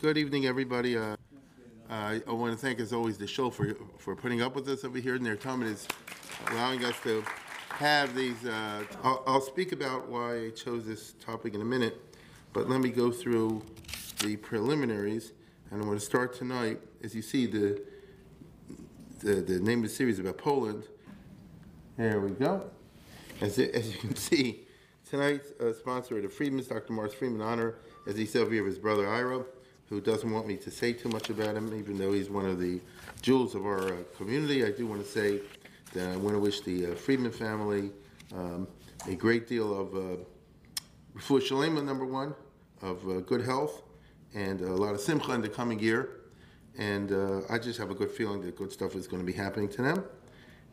Good evening, everybody. Uh, I, I want to thank, as always, the show for for putting up with us over here, and their time is allowing us to have these. Uh, I'll, I'll speak about why I chose this topic in a minute, but let me go through the preliminaries. And I'm going to start tonight. As you see, the the, the name of the series about Poland. There we go. As, it, as you can see, tonight's uh, sponsor of the Friedmans, Dr. Morris Friedman, honor as he said of his brother Ira who doesn't want me to say too much about him, even though he's one of the jewels of our uh, community. I do want to say that I want to wish the uh, Friedman family um, a great deal of uh, Shalema, number one, of uh, good health and a lot of simcha in the coming year. And uh, I just have a good feeling that good stuff is going to be happening to them.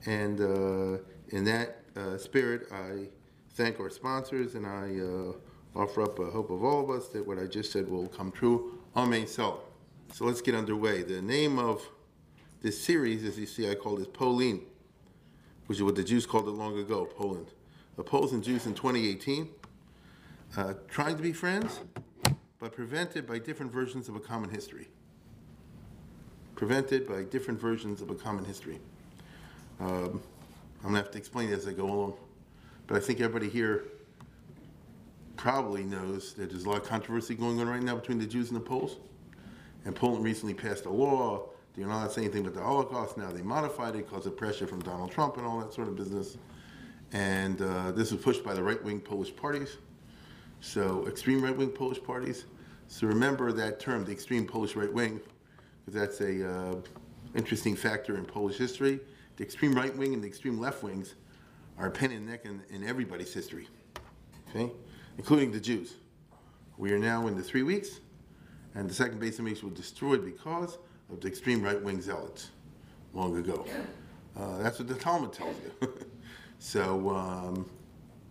And uh, in that uh, spirit, I thank our sponsors and I offer up a hope of all of us that what I just said will come true Amen. So, so let's get underway. The name of this series, as you see, I call this Polin, which is what the Jews called it long ago, Poland. The Poles and Jews in 2018, uh, trying to be friends, but prevented by different versions of a common history. Prevented by different versions of a common history. Um, I'm gonna have to explain it as I go along, but I think everybody here probably knows that there's a lot of controversy going on right now between the Jews and the Poles. And Poland recently passed a law. They're not saying anything about the Holocaust. Now they modified it because of pressure from Donald Trump and all that sort of business. And uh, this was pushed by the right-wing Polish parties. So extreme right-wing Polish parties. So remember that term, the extreme Polish right wing, because that's a uh, interesting factor in Polish history. The extreme right wing and the extreme left wings are a pen and neck in, in everybody's history. Okay? Including the Jews. We are now in the three weeks, and the second Beis Hamikdash was destroyed because of the extreme right-wing zealots long ago. Uh, that's what the Talmud tells you. so um,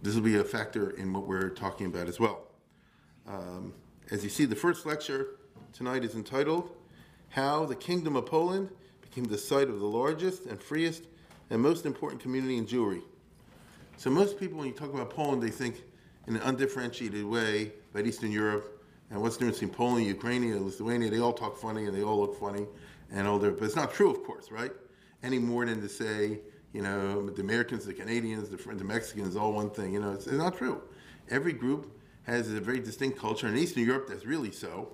this will be a factor in what we're talking about as well. Um, as you see, the first lecture tonight is entitled How the Kingdom of Poland Became the Site of the Largest and Freest and Most Important Community in Jewry. So most people, when you talk about Poland, they think in an undifferentiated way about Eastern Europe and what's the in Poland, Ukraine, Lithuania. They all talk funny and they all look funny and all their, but it's not true, of course, right? Any more than to say, you know, the Americans, the Canadians, the, the Mexicans, all one thing. You know, it's, it's not true. Every group has a very distinct culture. In Eastern Europe, that's really so.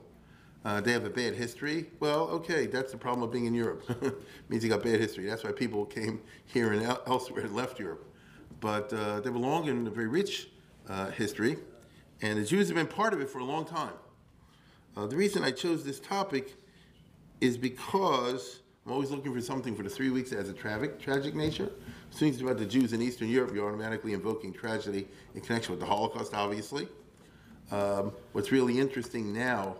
Uh, they have a bad history. Well, okay, that's the problem of being in Europe. means you got bad history. That's why people came here and elsewhere and left Europe. But uh, they belong in a very rich uh, history, and the Jews have been part of it for a long time. Uh, the reason I chose this topic is because I'm always looking for something for the three weeks has a tragic, tragic nature. As as it's about the Jews in Eastern Europe, you're automatically invoking tragedy in connection with the Holocaust, obviously. Um, what's really interesting now,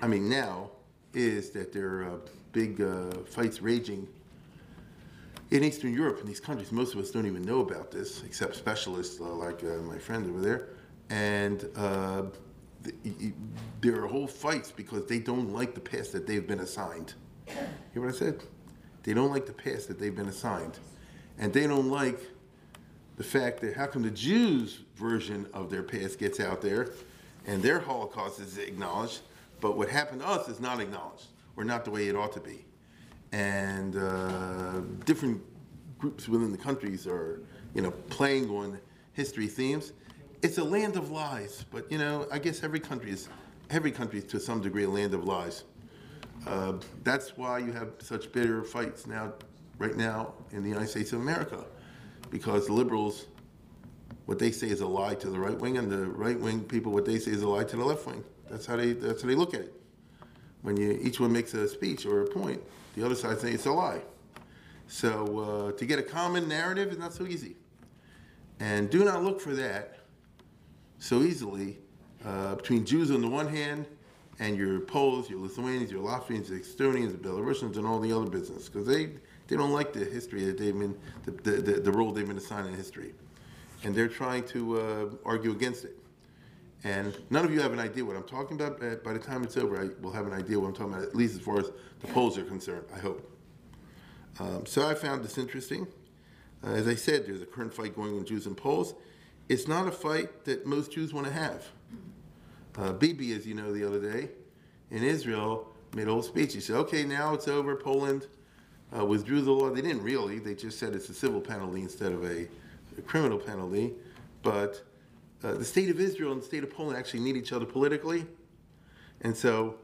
I mean now, is that there are uh, big uh, fights raging in Eastern Europe, in these countries, most of us don't even know about this, except specialists uh, like uh, my friend over there. And uh, the, there are whole fights because they don't like the past that they've been assigned. Hear what I said? They don't like the past that they've been assigned. And they don't like the fact that how come the Jews' version of their past gets out there and their Holocaust is acknowledged, but what happened to us is not acknowledged, or not the way it ought to be and uh, different groups within the countries are, you know, playing on history themes. It's a land of lies, but you know, I guess every country is, every country is to some degree a land of lies. Uh, that's why you have such bitter fights now, right now in the United States of America, because liberals, what they say is a lie to the right wing, and the right wing people, what they say is a lie to the left wing. That's how they, that's how they look at it. When you, each one makes a speech or a point, the other side saying it's a lie. So uh, to get a common narrative is not so easy. And do not look for that so easily uh, between Jews on the one hand and your Poles, your Lithuanians, your Latvians, your Estonians, the Belarusians, and all the other business, because they, they don't like the history that they've been, the, the, the, the role they've been assigned in history. And they're trying to uh, argue against it. And none of you have an idea what I'm talking about. By the time it's over, I will have an idea what I'm talking about, at least as far as the Poles are concerned, I hope. Um, so I found this interesting. Uh, as I said, there's a current fight going on Jews and Poles. It's not a fight that most Jews want to have. Uh, Bibi, as you know, the other day in Israel made a whole speech. He said, okay, now it's over. Poland uh, withdrew the law. They didn't really. They just said it's a civil penalty instead of a, a criminal penalty. But uh, the state of Israel and the state of Poland actually need each other politically. And so,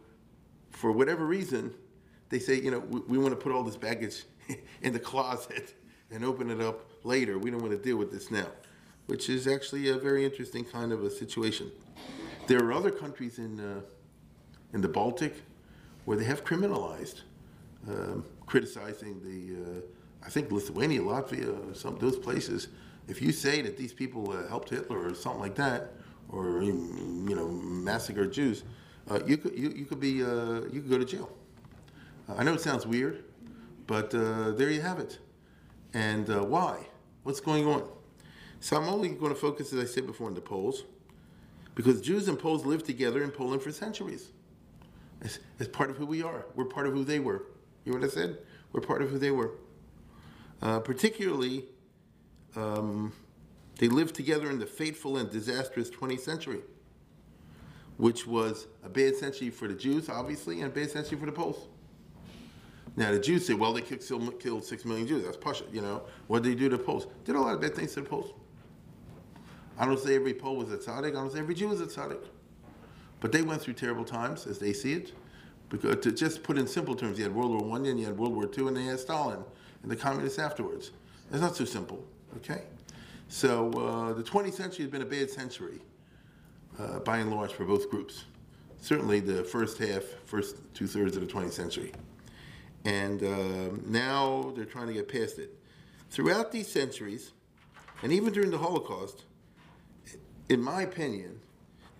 for whatever reason, they say, you know, we, we want to put all this baggage in the closet and open it up later. We don't want to deal with this now, which is actually a very interesting kind of a situation. There are other countries in, uh, in the Baltic where they have criminalized um, criticizing the, uh, I think Lithuania, Latvia, some those places. If you say that these people uh, helped Hitler or something like that, or you know massacred Jews, uh, you could you, you could be uh, you could go to jail. I know it sounds weird, but uh, there you have it. And uh, why? What's going on? So I'm only going to focus, as I said before, on the Poles, because Jews and Poles lived together in Poland for centuries. It's, it's part of who we are. We're part of who they were. You know what I said? We're part of who they were. Uh, particularly, um, they lived together in the fateful and disastrous 20th century, which was a bad century for the Jews, obviously, and a bad century for the Poles. Now the Jews say, well, they killed, six million Jews. That's Pasha, you know. What did they do to the Poles? Did a lot of bad things to the Poles. I don't say every Pole was a tzaddik. I don't say every Jew was a tzaddik. But they went through terrible times, as they see it. Because to just put in simple terms, you had World War One, and you had World War Two, and then you had Stalin and the communists afterwards. It's not so simple, okay? So uh, the 20th century has been a bad century, uh, by and large, for both groups. Certainly the first half, first two thirds of the 20th century and uh, now they're trying to get past it. Throughout these centuries, and even during the Holocaust, in my opinion,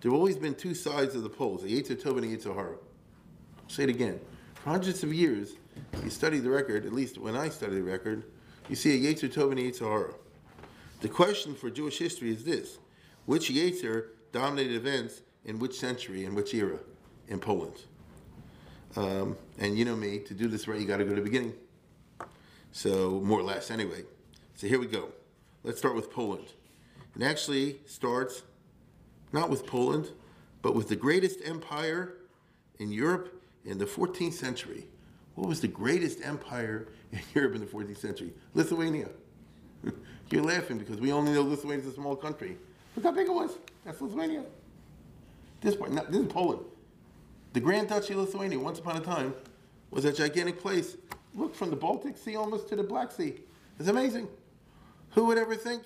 there have always been two sides of the poles, the Yetzer Tov and the Yetzer Hara. I'll say it again. For hundreds of years, you study the record, at least when I study the record, you see a Yetzer Tov and a Yetzer Hara. The question for Jewish history is this. Which Yetzer dominated events in which century, in which era in Poland? Um, and you know me, to do this right, you got to go to the beginning. So, more or less, anyway. So, here we go. Let's start with Poland. It actually starts not with Poland, but with the greatest empire in Europe in the 14th century. What was the greatest empire in Europe in the 14th century? Lithuania. You're laughing because we only know Lithuania is a small country. Look how big it was. That's Lithuania. This part, not, this is Poland. The Grand Duchy of Lithuania, once upon a time, was a gigantic place. Look from the Baltic Sea almost to the Black Sea. It's amazing. Who would ever think?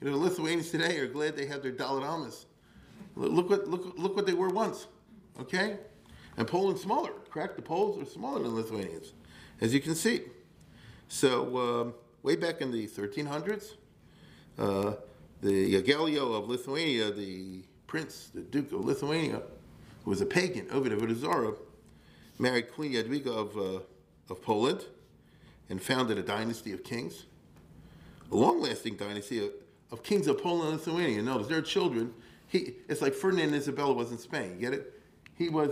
You know, the Lithuanians today are glad they have their Dalai Lamas. Look what look look what they were once. Okay? And Poland's smaller. Correct? The Poles are smaller than Lithuanians, as you can see. So um, way back in the 1300s, uh, the Jogaila of Lithuania, the prince, the Duke of Lithuania, who was a pagan, Ovid of Avodah married Queen Jadwiga of, uh, of Poland and founded a dynasty of kings, a long-lasting dynasty of, of kings of Poland and Lithuania. Notice their children. He, it's like Ferdinand and Isabella was in Spain. Get it? He was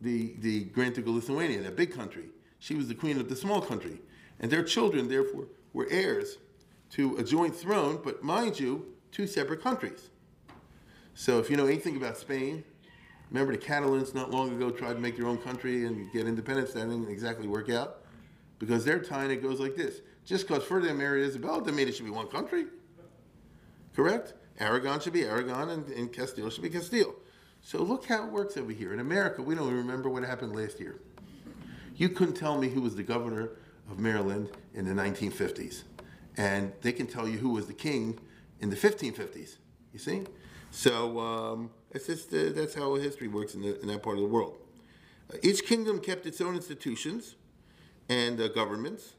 the the Grand Duke of Lithuania, that big country. She was the queen of the small country, and their children, therefore, were heirs to a joint throne. But mind you, two separate countries. So, if you know anything about Spain, Remember the Catalans not long ago tried to make their own country and get independence. That didn't exactly work out because their time it goes like this. Just because Ferdinand married Isabella doesn't mean it should be one country. Correct? Aragon should be Aragon and, and Castile should be Castile. So look how it works over here. In America, we don't even remember what happened last year. You couldn't tell me who was the governor of Maryland in the 1950s. And they can tell you who was the king in the 1550s. You see? So um, it's just uh, that's how history works in, the, in, that part of the world. Uh, each kingdom kept its own institutions and uh, governments,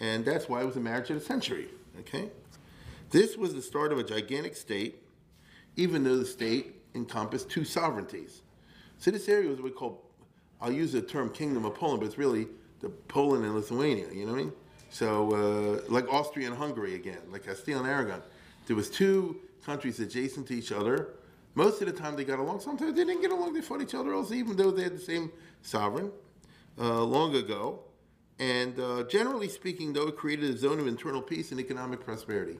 and that's why it was a marriage of the century. Okay, this was the start of a gigantic state, even though the state encompassed two sovereignties. So this area was what we call, I'll use the term Kingdom of Poland, but it's really the Poland and Lithuania, you know what I mean? So uh, like Austria and Hungary again, like Castile and Aragon. There was two countries adjacent to each other. Most of the time they got along. Sometimes they didn't get along. They fought each other also, even though they had the same sovereign uh, long ago. And uh, generally speaking, though, it created a zone of internal peace and economic prosperity.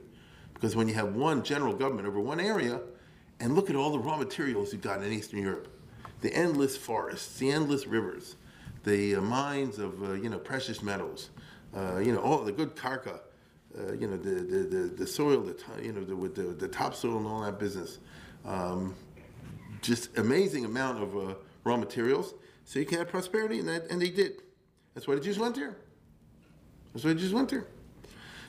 Because when you have one general government over one area, and look at all the raw materials you got in Eastern Europe, the endless forests, the endless rivers, the uh, mines of uh, you know precious metals, uh, you know all the good karka, uh, you know the, the, the, the soil, the you know the, with the, the topsoil and all that business, um, just amazing amount of uh, raw materials. So you can have prosperity, and that and they did. That's why the Jews went there. That's why the Jews went there.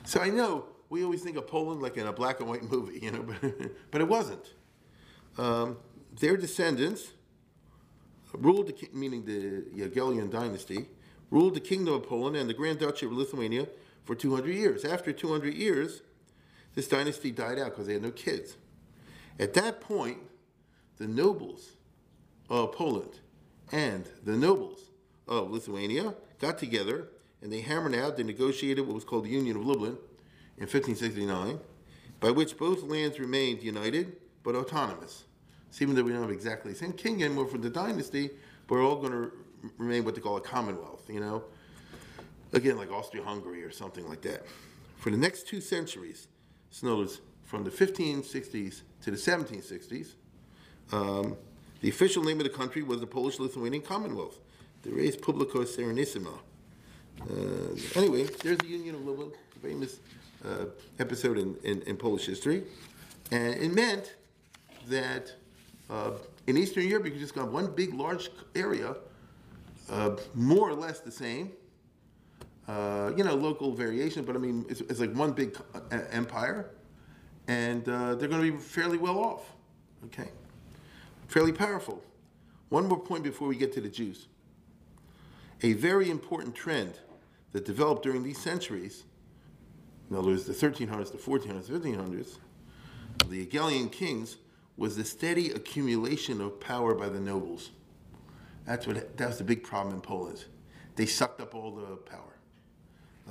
So I know we always think of Poland like in a black and white movie, you know, but, but it wasn't. Um, their descendants ruled, the, meaning the Jagiellonian dynasty, ruled the kingdom of Poland and the Grand Duchy of Lithuania for 200 years. After 200 years, this dynasty died out because they had no kids. At that point, the nobles of Poland and the nobles of Lithuania got together and they hammered out, they negotiated what was called the Union of Lublin in 1569, by which both lands remained united but autonomous. So even though we don't have exactly the same king anymore for the dynasty, but we're all going to remain what they call a commonwealth, you know? Again, like Austria-Hungary or something like that. For the next two centuries, so in other words, from the 1560s to the 1760s, um, the official name of the country was the Polish-Lithuanian Commonwealth, the Res Publica Serenissima. Uh, anyway, there's the Union of Lublin, a famous uh, episode in, in, in, Polish history. And it meant that uh, in Eastern Europe, you just go one big, large area, uh, more or less the same. Uh, you know, local variation, but I mean, it's, it's like one big uh, empire, and they're going to be fairly well off. Okay, fairly powerful. One more point before we get to the Jews. A very important trend that developed during these centuries, in other words, the 1300s, the 1400s, 1500s, the Jagiellonian kings, was the steady accumulation of power by the nobles. That's what that was the big problem in Poland. They sucked up all the power.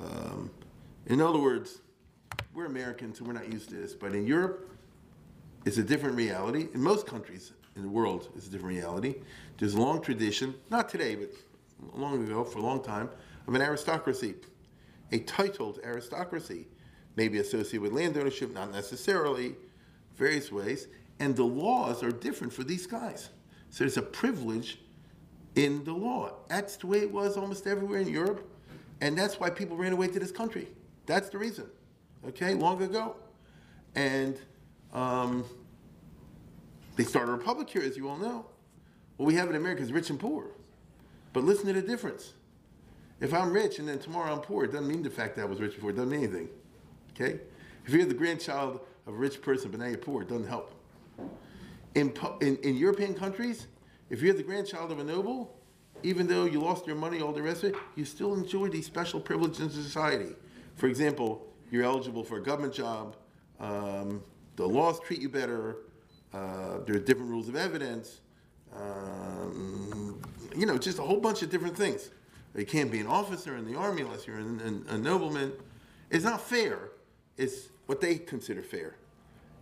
Um, in other words, we're Americans, so we're not used to this. But in Europe, it's a different reality. In most countries in the world, it's a different reality. There's a long tradition, not today, but long ago, for a long time, of an aristocracy, a titled aristocracy, maybe associated with land ownership, not necessarily, various ways, and the laws are different for these guys. So there's a privilege in the law. That's the way it was almost everywhere in Europe, and that's why people ran away to this country. That's the reason, okay, long ago. And um, they started a republic here, as you all know. What we have in America is rich and poor. But listen to the difference. If I'm rich and then tomorrow I'm poor, it doesn't mean the fact that I was rich before. It doesn't mean anything. Okay? If you're the grandchild of a rich person, but now you're poor, it doesn't help. In, in, in European countries, if you're the grandchild of a noble, even though you lost your money, all the rest of it, you still enjoy these special privileges in society. For example, you're eligible for a government job, um, the laws treat you better, uh, there are different rules of evidence, um, you know, just a whole bunch of different things. You can't be an officer in the army unless you're an, a nobleman. It's not fair. It's what they consider fair.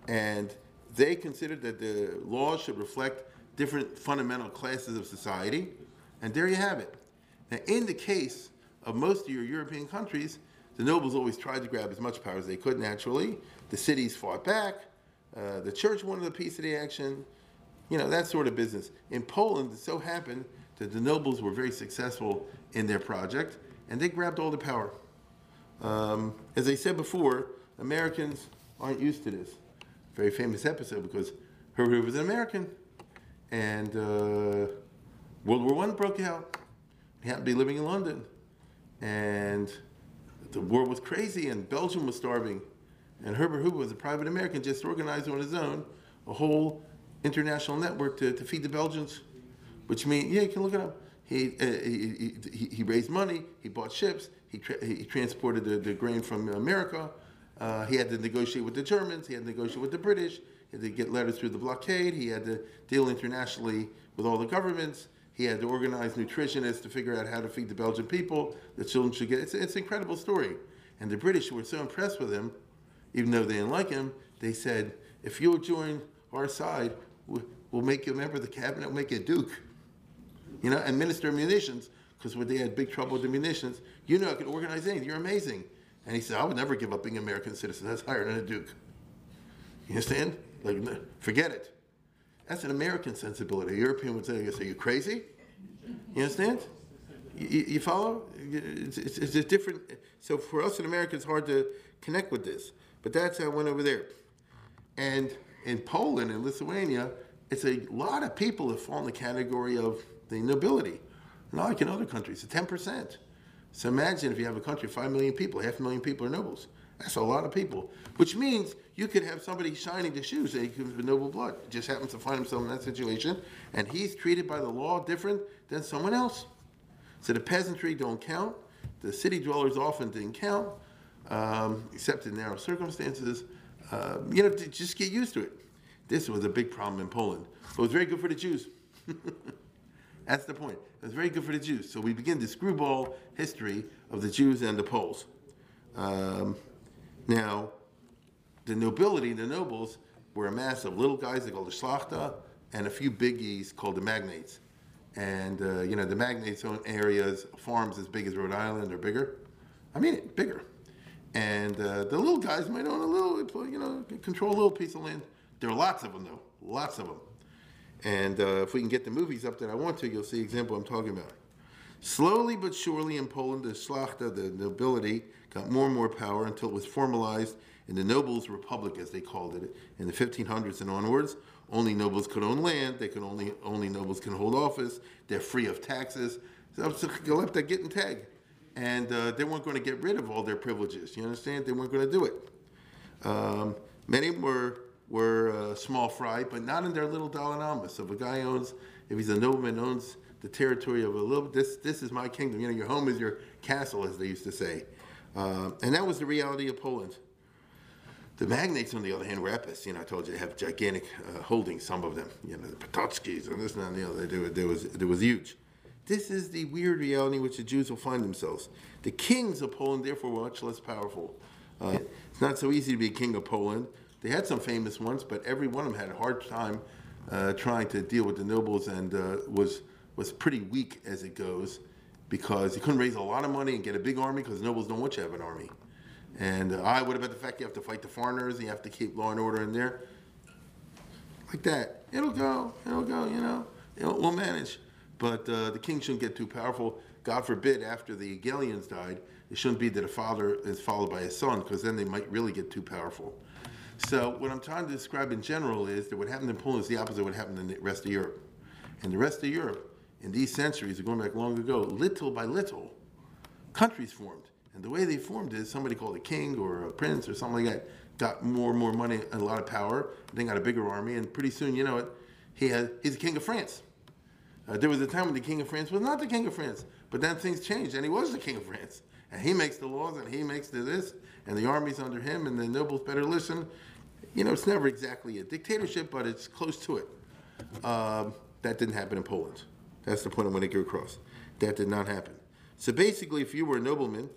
And they consider that the laws should reflect different fundamental classes of society. And there you have it. Now, in the case of most of your European countries, the nobles always tried to grab as much power as they could naturally. The cities fought back. Uh, the church wanted a piece of the action. You know, that sort of business. In Poland, it so happened that the nobles were very successful in their project, and they grabbed all the power. Um, as I said before, Americans aren't used to this. Very famous episode because Herbert Hoover was an American, and uh, World War I broke out. He happened to be living in London, and the war was crazy, and Belgium was starving. And Herbert Hoover was a private American, just organized on his own a whole international network to, to feed the Belgians which means, yeah, you can look it up. He, uh, he, he, he, raised money, he bought ships, he, tra- he transported the, the grain from America, uh, he had to negotiate with the Germans, he had to negotiate with the British, He had to get letters through the blockade. He had to deal internationally with all the governments. He had to organize nutritionists to figure out how to feed the Belgian people. The children should get it's, it's an incredible story. And the British were so impressed with him, even though they didn't like him, they said, if you'll join our side, we'll make you a member of the cabinet, we'll make you a duke. You know, and minister of munitions, because when they had big trouble with the munitions, you know I could organize anything, you're amazing. And he said, I would never give up being an American citizen. That's higher than a duke. You understand? Like, forget it. That's an American sensibility. A European would say, "Are you crazy?" You understand? You, you follow? It's, it's, it's a different. So for us in America, it's hard to connect with this. But that's how I went over there. And in Poland and Lithuania, it's a lot of people that fall in the category of the nobility, not like in other countries. It's 10%. So imagine if you have a country of 5 million people, half a million people are nobles. That's a lot of people, which means you could have somebody shining the shoes that comes with noble blood. Just happens to find himself in that situation, and he's treated by the law different than someone else. So the peasantry don't count. The city dwellers often didn't count, um, except in narrow circumstances. Uh, you know, just get used to it. This was a big problem in Poland. But it was very good for the Jews. That's the point. It was very good for the Jews. So we begin the screwball history of the Jews and the Poles. Um, now, the nobility, the nobles, were a mass of little guys they called the Schlachta and a few biggies called the magnates. And, uh, you know, the magnates own areas, farms as big as Rhode Island or bigger. I mean it, bigger. And uh, the little guys might own a little, you know, control a little piece of land. There are lots of them, though, lots of them. And uh, if we can get the movies up that I want to, you'll see the example I'm talking about. Slowly but surely in Poland, the Schlachta, the nobility, got more and more power until it was formalized in the Nobles' Republic, as they called it, in the 1500s and onwards. Only nobles could own land. They could only only nobles can hold office. They're free of taxes. So that getting tag, and uh, they weren't going to get rid of all their privileges. You understand? They weren't going to do it. Um, many were were uh, small fry, but not in their little Dalai So if a guy owns, if he's a nobleman, owns the territory of a little, this this is my kingdom. You know, your home is your castle, as they used to say. Uh, and that was the reality of Poland. The magnates, on the other hand, were epics. You know, I told you they have gigantic uh, holdings, some of them. You know, the Potockis and this and that and the other. They, there was, there was huge. This is the weird reality in which the Jews will find themselves. The kings of Poland, therefore, were much less powerful. Uh, it's not so easy to be king of Poland. They had some famous ones, but every one of them had a hard time uh, trying to deal with the nobles and uh, was was pretty weak as it goes because he couldn't raise a lot of money and get a big army because nobles don't want you to have an army. And I would have bet the fact you have to fight the foreigners, you have to keep law and order in there. Like that. It'll go, it'll go, you know. It'll, we'll manage. But uh, the king shouldn't get too powerful. God forbid, after the Jagiellonians died, it shouldn't be that a father is followed by a son, because then they might really get too powerful. So what I'm trying to describe in general is that what happened in Poland is the opposite of what happened in the rest of Europe. And the rest of Europe, in these centuries, going back long ago, little by little, countries formed. And the way they formed is somebody called a king or a prince or something like that got more and more money and a lot of power, and then got a bigger army, and pretty soon, you know it, he had, he's the king of France. Uh, there was a time when the king of France was not the king of France, but then things changed, and he was the king of France. And he makes the laws, and he makes the this, and the army's under him, and the nobles better listen. You know, it's never exactly a dictatorship, but it's close to it. Um, that didn't happen in Poland. That's the point I'm want to get across. That did not happen. So basically, if you were a nobleman,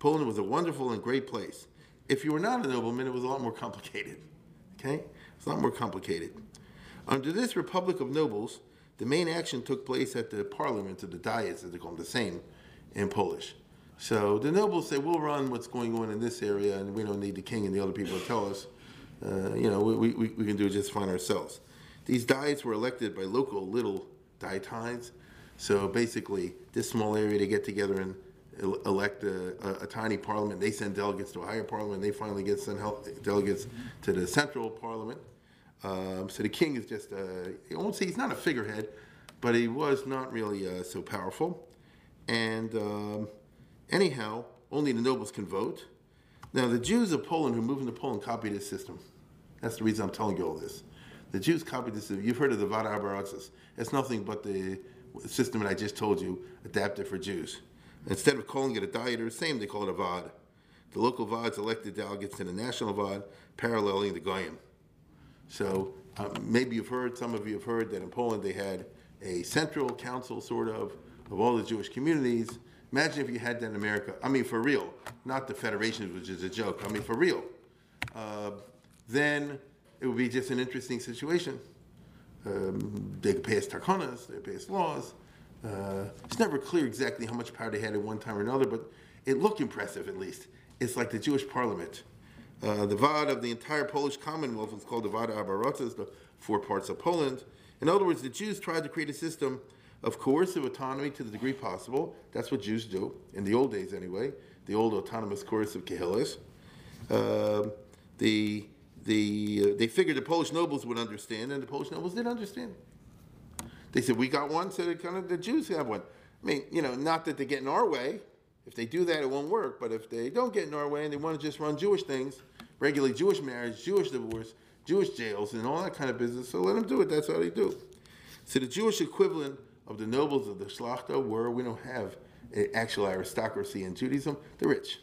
Poland was a wonderful and great place. If you were not a nobleman, it was a lot more complicated. Okay? It's a lot more complicated. Under this Republic of Nobles, the main action took place at the parliament, or the diets, as they call them, the same in Polish. So the nobles say, we'll run what's going on in this area, and we don't need the king and the other people to tell us. Uh, you know, we, we, we can do it just fine ourselves. These diets were elected by local little dietines. So basically, this small area, they get together and elect a, a, a, tiny parliament. They send delegates to a higher parliament. They finally get sent delegates to the central parliament. Um, so the king is just, uh, I won't say he's not a figurehead, but he was not really uh, so powerful. And um, anyhow, only the nobles can vote. Now, the Jews of Poland who moved into Poland copied this system. That's the reason I'm telling you all this. The Jews copied this. You've heard of the Vada Abratzes. It's nothing but the system that I just told you, adapted for Jews. Instead of calling it a diet or the same, they call it a Vaad. The local Vaads elected delegates to the national Vaad, paralleling the Goyim. So um, maybe you've heard, some of you have heard that in Poland they had a central council, sort of, of all the Jewish communities. Imagine if you had that in America. I mean, for real, not the federations, which is a joke. I mean, for real. Uh, then it would be just an interesting situation. Um, they could pass takonas, they could pass laws. Uh, it's never clear exactly how much power they had at one time or another, but it looked impressive at least. It's like the Jewish parliament. Uh, the Vaad of the entire Polish Commonwealth was called the Vaad Abarotas, the four parts of Poland. In other words, the Jews tried to create a system of coercive autonomy to the degree possible. That's what Jews do, in the old days anyway, the old autonomous coercive Kehillas. Uh, the, the, uh, they figured the Polish nobles would understand, and the Polish nobles did understand. They said, we got one, so kind of the Jews have one. I mean, you know, not that they get in our way. If they do that, it won't work. But if they don't get in our way and they want to just run Jewish things, regulate Jewish marriage, Jewish divorce, Jewish jails, and all that kind of business, so let them do it. That's how they do. So the Jewish equivalent of the nobles of the Shlachta were, we don't have an actual aristocracy in Judaism, the rich.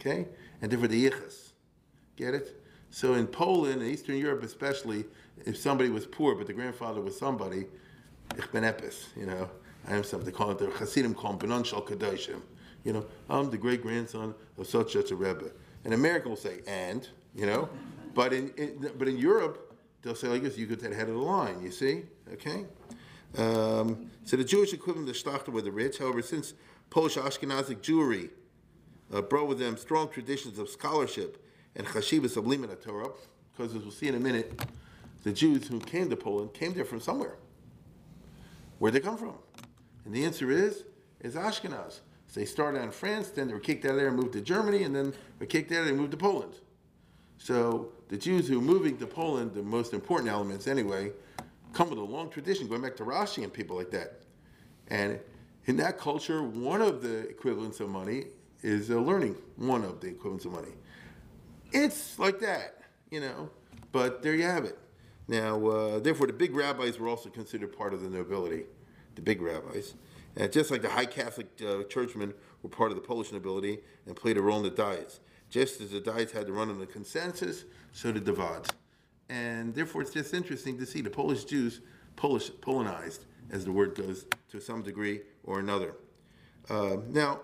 Okay? And they're for the yichus. Get it? So in Poland, in Eastern Europe especially, if somebody was poor, but the grandfather was somebody, ich ben epis, you know, I am something, call it the Hasidim call him Benon Shal Kadoshim. You know, I'm the great grandson of such such a Rebbe. And America will say, and, you know, but in, in but in Europe, they'll say like this, you get that head of the line, you see? Okay? Um, so the Jewish equivalent of Shlachta were the rich. However, since Polish Ashkenazic Jewry uh, brought with them strong traditions of scholarship and chashivas of Torah, because as we'll see in a minute, the Jews who came to Poland came there from somewhere. Where'd they come from? And the answer is, is Ashkenaz. So they started out in France, then they were kicked out of there and moved to Germany, and then they were kicked out there and moved to Poland. So the Jews who are moving to Poland, the most important elements anyway, come with a long tradition, going back to Rashi and people like that. And in that culture, one of the equivalents of money is uh, learning. One of the equivalents of money. It's like that, you know. But there you have it. Now, uh, therefore, the big rabbis were also considered part of the nobility, the big rabbis. And just like the high Catholic uh, churchmen were part of the Polish nobility and played a role in the diets. Just as the diets had to run on the consensus, so did the Vaads. And therefore, it's just interesting to see the Polish Jews Polish, Polonized, as the word goes, to some degree or another. Uh, now,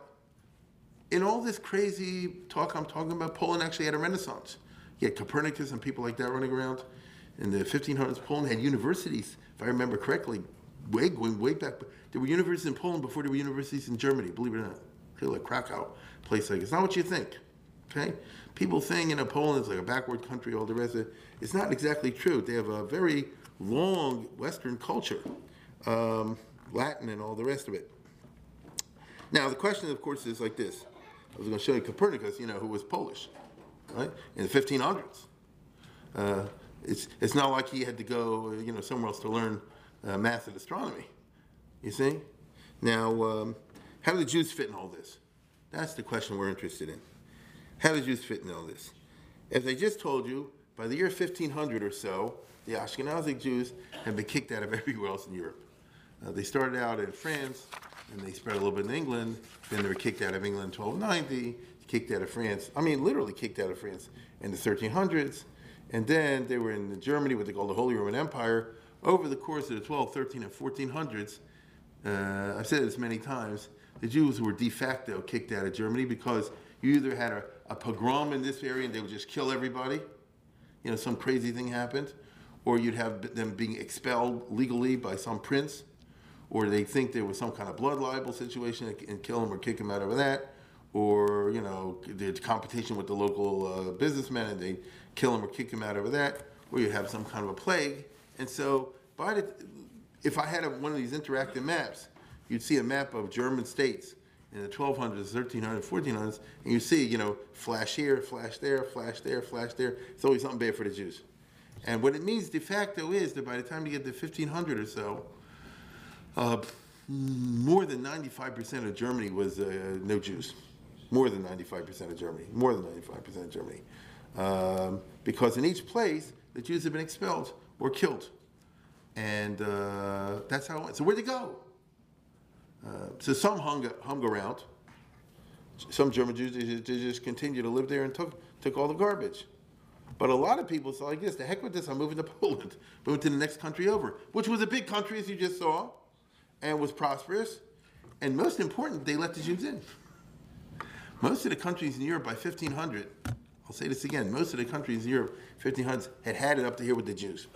in all this crazy talk I'm talking about, Poland actually had a renaissance. You had Copernicus and people like that running around. In the 1500s, Poland had universities, if I remember correctly, way going way back. There were universities in Poland before there were universities in Germany, believe it or not. Like Krakow, place like it's not what you think. Okay? People saying, you know, Poland is like a backward country, all the rest of it. It's not exactly true. They have a very long Western culture, um, Latin and all the rest of it. Now, the question, of course, is like this. I was going to show you Copernicus, you know, who was Polish, right, in the 1500s. Uh, it's, it's not like he had to go, you know, somewhere else to learn uh, math and astronomy. You see? Now, um, how do the Jews fit in all this? That's the question we're interested in. How do the Jews fit in all this? As I just told you, by the year 1500 or so, the Ashkenazic Jews had been kicked out of everywhere else in Europe. Uh, they started out in France, and they spread a little bit in England. Then they were kicked out of England in 1290, kicked out of France. I mean, literally kicked out of France in the 1300s. And then they were in Germany, what they call the Holy Roman Empire. Over the course of the 12, 13, and 1400s, uh, I've said this many times, the Jews were de facto kicked out of Germany because you either had a, a pogrom in this area and they would just kill everybody, you know, some crazy thing happened, or you'd have them being expelled legally by some prince, or they think there was some kind of blood libel situation and kill them or kick them out over that, or you know, there's competition with the local uh, businessmen and they kill them or kick them out over that, or you have some kind of a plague. And so, by the, if I had a, one of these interactive maps, you'd see a map of German states in the 1200s, 1300s, 1400s, and you see, you know, flash here, flash there, flash there, flash there. It's always something bad for the Jews. And what it means de facto is that by the time you get to 1500 or so, uh, more than 95% of Germany was uh, no Jews. More than 95% of Germany. More than 95% of Germany. Um, because in each place, the Jews have been expelled or killed. And uh, that's how it went. So where'd they go? Uh, so some hung, hung around. Some German Jews, just, just continued to live there and took, took all the garbage. But a lot of people saw like this, the heck with this, I'm moving to Poland, moving to the next country over, which was a big country, as you just saw, and was prosperous. And most important, they let the Jews in. Most of the countries in Europe by 1500, I'll say this again, most of the countries in Europe, 1500s, had had it up to here with the Jews.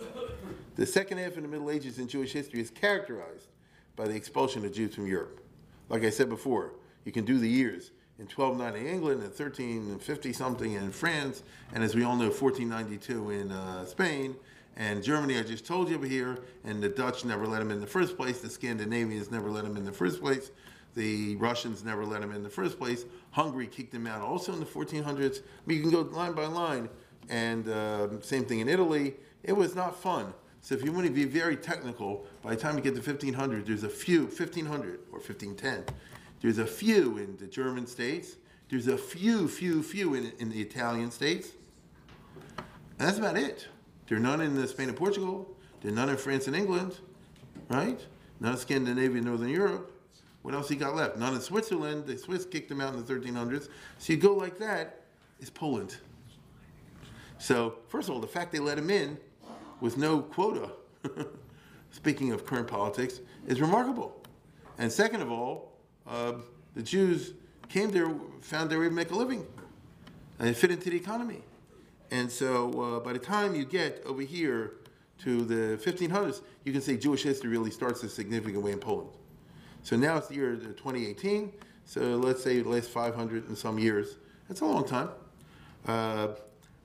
The second half of the Middle Ages in Jewish history is characterized by the expulsion of Jews from Europe. Like I said before, you can do the years in 1290 England and 1350 something in France, and as we all know, 1492 in uh, Spain, and Germany, I just told you over here, and the Dutch never let them in the first place, the Scandinavians never let them in the first place, the Russians never let them in in the first place, Hungary kicked them out also in the 1400s. I mean, you can go line by line, and uh, same thing in Italy. It was not fun. So if you want to be very technical, by the time you get to 1500, there's a few, 1500 or 1510, there's a few in the German states. There's a few, few, few in, in the Italian states. And that's about it. There are none in Spain and Portugal. There are none in France and England, right? None in Scandinavia, and Northern Europe. What else he got left? None in Switzerland. The Swiss kicked them out in the 1300s. So you go like that, is Poland. So, first of all, the fact they let him in with no quota, speaking of current politics, is remarkable. And second of all, uh, the Jews came there, found their way to make a living, and it fit into the economy. And so uh, by the time you get over here to the 1500s, you can say Jewish history really starts a significant way in Poland. So now it's the year 2018, so let's say the last 500 and some years. That's a long time. Uh,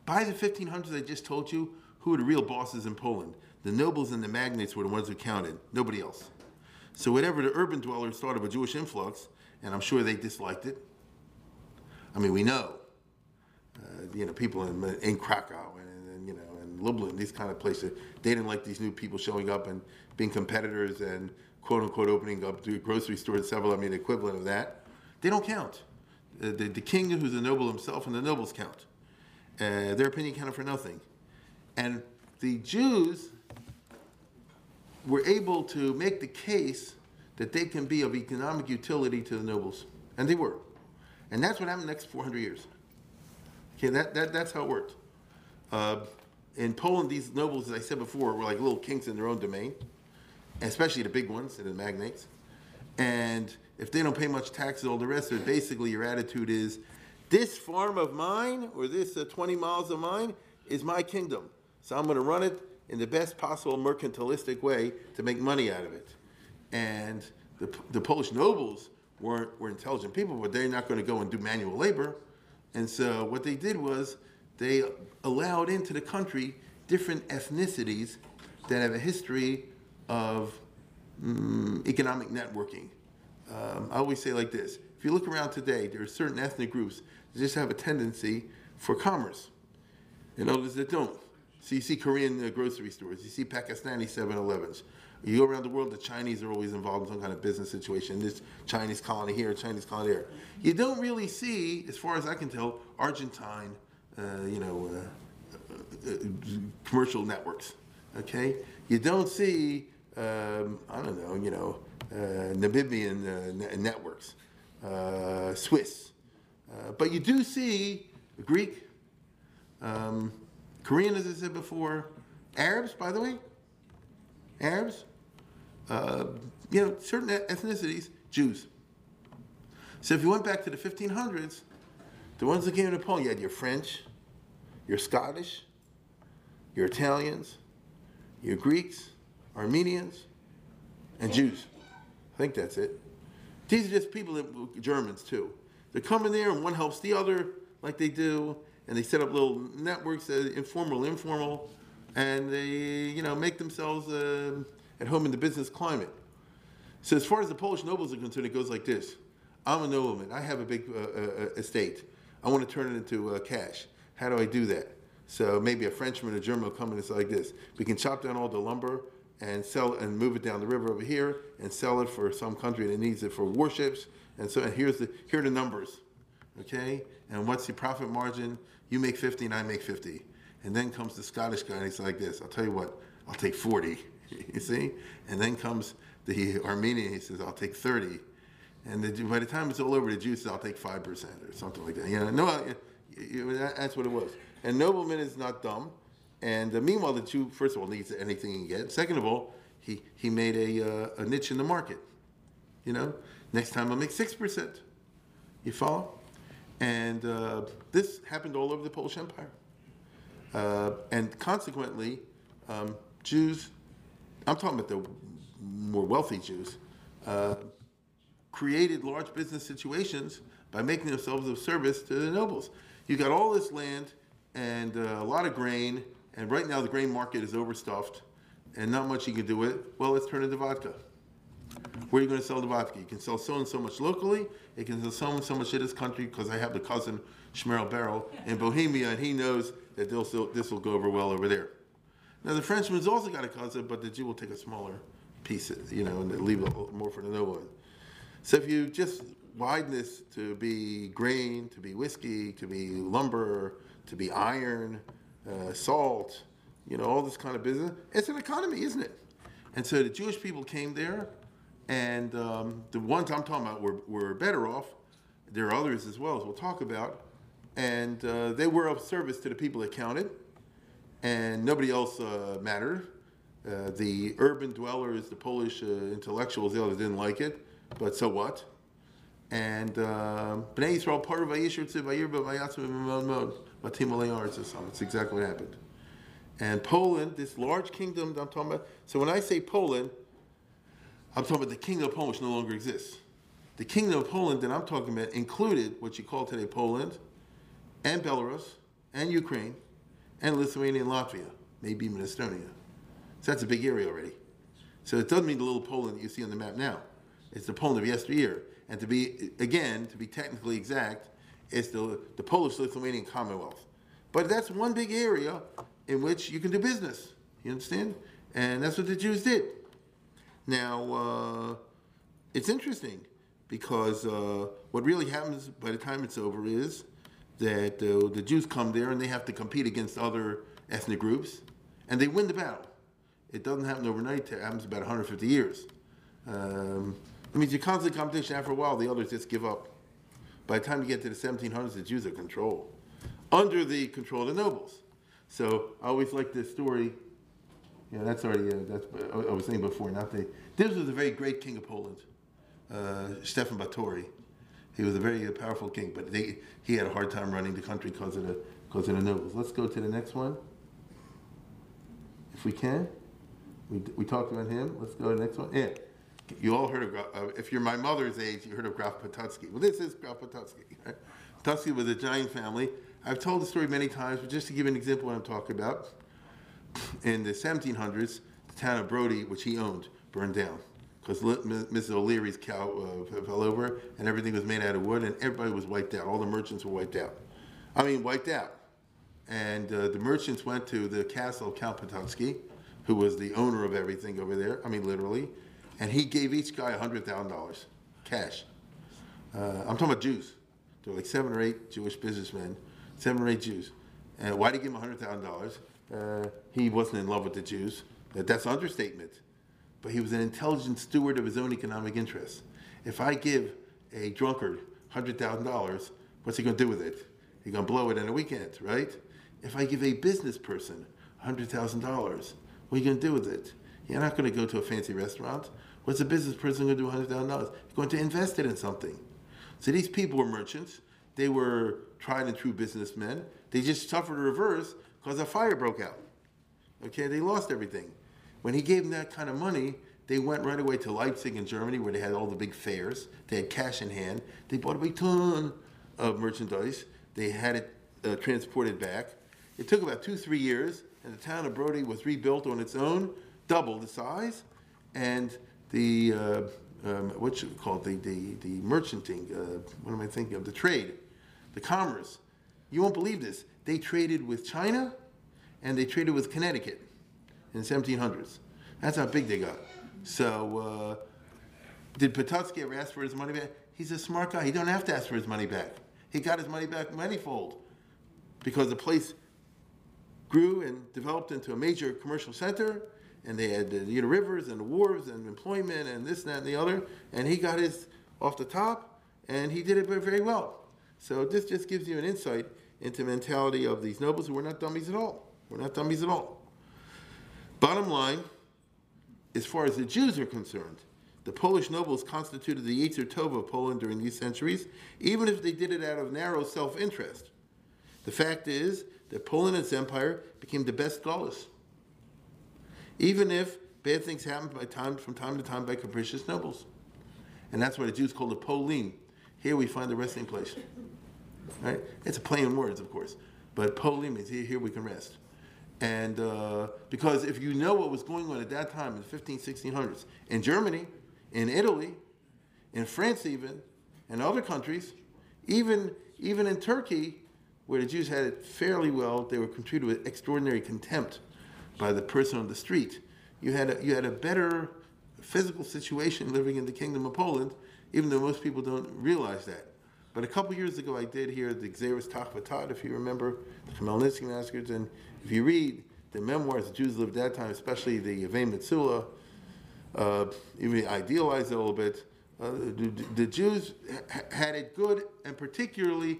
by the 1500s, I just told you who were the real bosses in Poland. The nobles and the magnates were the ones who counted, nobody else. So whatever the urban dwellers thought of a Jewish influx, and I'm sure they disliked it. I mean, we know, uh, you know, people in, in Krakow and, and, you know, and Lublin, these kind of places, they didn't like these new people showing up and being competitors and quote unquote opening up to grocery stores, several, I mean, the equivalent of that. They don't count. Uh, the, the king, who's a noble himself, and the nobles count. Uh, their opinion counted for nothing. And the Jews were able to make the case that they can be of economic utility to the nobles. And they were. And that's what happened the next 400 years. Okay, that, that, that's how it worked. Uh, in Poland, these nobles, as I said before, were like little kings in their own domain, especially the big ones, and the magnates. And if they don't pay much taxes, all the rest of it, basically your attitude is, this farm of mine, or this uh, 20 miles of mine, is my kingdom. So I'm going to run it in the best possible mercantilistic way to make money out of it. And the, the Polish nobles weren't were intelligent people, but they're not going to go and do manual labor. And so what they did was they allowed into the country different ethnicities that have a history of um, economic networking. Um, I always say like this if you look around today, there are certain ethnic groups that just have a tendency for commerce, and others that don't. So you see Korean uh, grocery stores, you see Pakistani 7-Elevens. You go around the world, the Chinese are always involved in some kind of business situation. This Chinese colony here, Chinese colony there. You don't really see, as far as I can tell, Argentine, uh, you know, uh, uh, uh commercial networks. Okay, you don't see, um, I don't know, you know, uh, Namibian networks, Swiss, but you do see Greek. Um, Korean, as I said before, Arabs, by the way, Arabs, uh, you know, certain ethnicities, Jews. So if you went back to the 1500s, the ones that came to Poland, you had your French, your Scottish, your Italians, your Greeks, Armenians, and Jews. I think that's it. These are just people that Germans too. They're coming there and one helps the other like they do and they set up little networks, uh, informal, informal, and they, you know, make themselves uh, at home in the business climate. So as far as the Polish nobles are concerned, it goes like this. I'm a nobleman. I have a big uh, uh, estate. I want to turn it into uh, cash. How do I do that? So maybe a Frenchman or a German will come in and say like this. We can chop down all the lumber and sell and move it down the river over here and sell it for some country that needs it for warships. And so and here's the here are the numbers okay? And what's the profit margin? You make 50 and I make 50. And then comes the Scottish guy and he's like this, I'll tell you what, I'll take 40, you see? And then comes the Armenian, he says, I'll take 30. And the, by the time it's all over, the Jew says, I'll take 5% or something like that. You know, no, That's what it was. And nobleman is not dumb. And uh, meanwhile, the Jew, first of all, needs anything he can get. Second of all, he, he made a, uh, a niche in the market. You know, next time I'll make 6%. You follow? And uh, this happened all over the Polish Empire. Uh, and consequently, um, Jews, I'm talking about the more wealthy Jews, uh, created large business situations by making themselves of service to the nobles. You got all this land and uh, a lot of grain, and right now the grain market is overstuffed and not much you can do with it. Well, let's turn it to vodka. Where are you going to sell the vodka? You can sell so and so much locally. You can sell so and so much in this country because I have the cousin Shmerel Beryl in Bohemia, and he knows that still, this will go over well over there. Now the Frenchman's also got a cousin, but the Jew will take a smaller piece, you know, and leave more for the nobleman. So if you just widen this to be grain, to be whiskey, to be lumber, to be iron, uh, salt, you know, all this kind of business, it's an economy, isn't it? And so the Jewish people came there, and um, the ones I'm talking about were, were better off. There are others as well, as we'll talk about. And uh, they were of service to the people that counted, and nobody else uh, mattered. Uh, the urban dwellers, the Polish uh, intellectuals, the others didn't like it, but so what? And um, Bnei Yisrael, part of Vayisher Tzivayir, but Matim Alei Aretz Yisrael. That's exactly what happened. And Poland, this large kingdom that I'm talking about, so when I say Poland, I'm talking about the kingdom of Poland, which no longer exists. The kingdom of Poland that I'm talking about included what you call today Poland, and Belarus, and Ukraine, and Lithuania and Latvia, maybe even Estonia. So that's a big area already. So it doesn't mean the little Poland that you see on the map now. It's the Poland of yesteryear. And to be, again, to be technically exact, it's the, the Polish Lithuanian Commonwealth. But that's one big area in which you can do business. You understand? And that's what the Jews did. Now, uh, it's interesting because uh, what really happens by the time it's over is that uh, the Jews come there and they have to compete against other ethnic groups, and they win the battle. It doesn't happen overnight. It happens about 150 years. Um, it means you constant competition. After a while, the others just give up. By the time you get to the 1700s, the Jews are control, under the control of the nobles. So I always like this story. Yeah, that's already uh, that's I was saying before. Not the this was a very great king of Poland, uh, Stefan Batory. He was a very uh, powerful king, but they, he had a hard time running the country because of the because of the nobles. Let's go to the next one, if we can. We, we talked about him. Let's go to the next one. Yeah, you all heard of uh, if you're my mother's age, you heard of Graf Potocki. Well, this is Graf Potocki. Right? Potocki was a giant family. I've told the story many times, but just to give an example, what I'm talking about. In the 1700s, the town of Brody, which he owned, burned down because Mrs. O'Leary's cow uh, fell over and everything was made out of wood and everybody was wiped out. All the merchants were wiped out. I mean, wiped out. And uh, the merchants went to the castle of Count Potocki, who was the owner of everything over there. I mean, literally. And he gave each guy $100,000 cash. Uh, I'm talking about Jews. There were like seven or eight Jewish businessmen, seven or eight Jews. And why did he give him $100,000? Uh, he wasn't in love with the Jews. That's understatement but he was an intelligent steward of his own economic interests. If I give a drunkard $100,000, what's he going to do with it? He's going to blow it in a weekend, right? If I give a business person $100,000, what are you going to do with it? You're not going to go to a fancy restaurant. What's a business person going to do with $100,000? He's going to invest it in something. So these people were merchants. They were tried and true businessmen. They just suffered a reverse because a fire broke out. Okay, they lost everything. When he gave them that kind of money, they went right away to Leipzig in Germany where they had all the big fairs. They had cash in hand. They bought a big ton of merchandise. They had it uh, transported back. It took about two, three years, and the town of Brody was rebuilt on its own, double the size, and the uh, um, what's it called the the the merchanting. Uh, what am I thinking of? The trade, the commerce. You won't believe this. They traded with China, and they traded with Connecticut in the 1700s. That's how big they got. So, uh, did Potocki ever ask for his money back? He's a smart guy. He don't have to ask for his money back. He got his money back manyfold because the place grew and developed into a major commercial center, and they had the rivers and the wharves and employment and this, and that, and the other. And he got his off the top, and he did it very, well. So this just gives you an insight into mentality of these nobles who were not dummies at all. We're not dummies at all. Bottom line, as far as the Jews are concerned, the Polish nobles constituted the Yetzer Tov of Poland during these centuries, even if they did it out of narrow self-interest. The fact is that Poland and its empire became the best galus, even if bad things happen by time, from time to time by capricious nobles. And that's why the Jews called it Polin. Here we find the resting place. Right? It's a play on words, of course. But Polin means here, here we can rest. And uh, because if you know what was going on at that time in the 15, 1600s, in Germany, in Italy, in France even, and other countries, even, even in Turkey, where the Jews had it fairly well, they were treated with extraordinary contempt by the person on the street. You had a, you had a better physical situation living in the Kingdom of Poland, even though most people don't realize that. But a couple years ago, I did hear the Xeris Tachvatat, if you remember, the Khmelnytsky massacres, and if you read the memoirs the Jews lived that time, especially the Yeven Metzulah, uh, even idealize it a little bit, uh, the, the, Jews ha- had it good, and particularly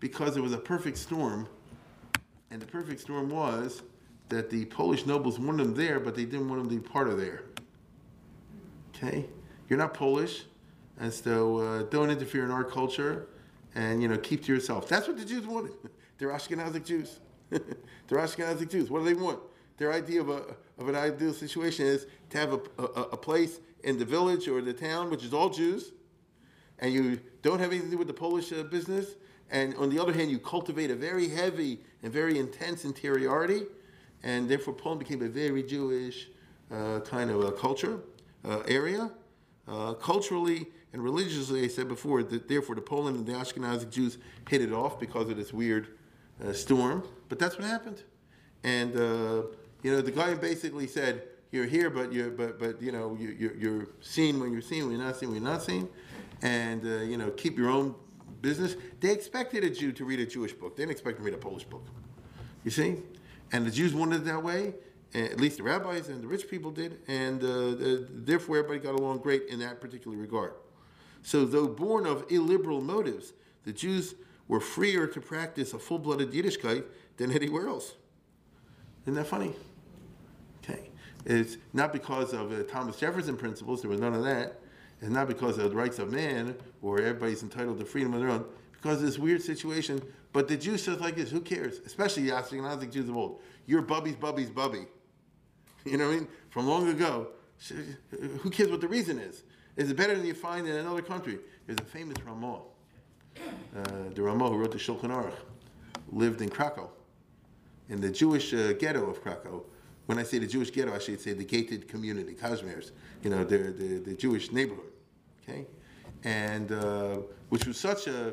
because it was a perfect storm. And the perfect storm was that the Polish nobles wanted them there, but they didn't want them to be part of there. Okay? You're not Polish, and so uh, don't interfere in our culture, and you know keep to yourself. That's what the Jews wanted. They're Ashkenazic Jews. They're Ashkenazic Jews. What do they want? Their idea of, a, of an ideal situation is to have a, a, a place in the village or the town, which is all Jews, and you don't have anything to do with the Polish uh, business. And on the other hand, you cultivate a very heavy and very intense interiority, and therefore Poland became a very Jewish uh, kind of a culture uh, area. Uh, culturally and religiously, I said before, that therefore the Poland and the Ashkenazic Jews hit it off because of this weird uh, storm. But that's what happened. And uh, you know, the guy basically said, "You're here, but you're but but you know you, you're, you're seen when you're seen, when you're not seen, when you're not seen, and uh, you know keep your own business." They expected a Jew to read a Jewish book. They didn't expect to read a Polish book. You see, and the Jews wanted it that way. At least the rabbis and the rich people did, and uh, therefore everybody got along great in that particular regard. So, though born of illiberal motives, the Jews were freer to practice a full-blooded Yiddishkeit than anywhere else. Isn't that funny? Okay. It's not because of uh, Thomas Jefferson principles, there was none of that. It's not because of the rights of man, or everybody's entitled to freedom of their own, because of this weird situation. But the Jews says like this, who cares? Especially the Ashkenazic Jews of old. You're Bubby's Bubby's Bubby. You know what I mean? From long ago. Who cares what the reason is? Is it better than you find in another country? There's a famous Ramah. Uh, the Ramah who wrote the Shulchan Aruch lived in Krakow in the Jewish uh, ghetto of Krakow. When I say the Jewish ghetto, I should say the gated community, Kazimierz, you know, the, the, the Jewish neighborhood, okay? And uh, which was such a,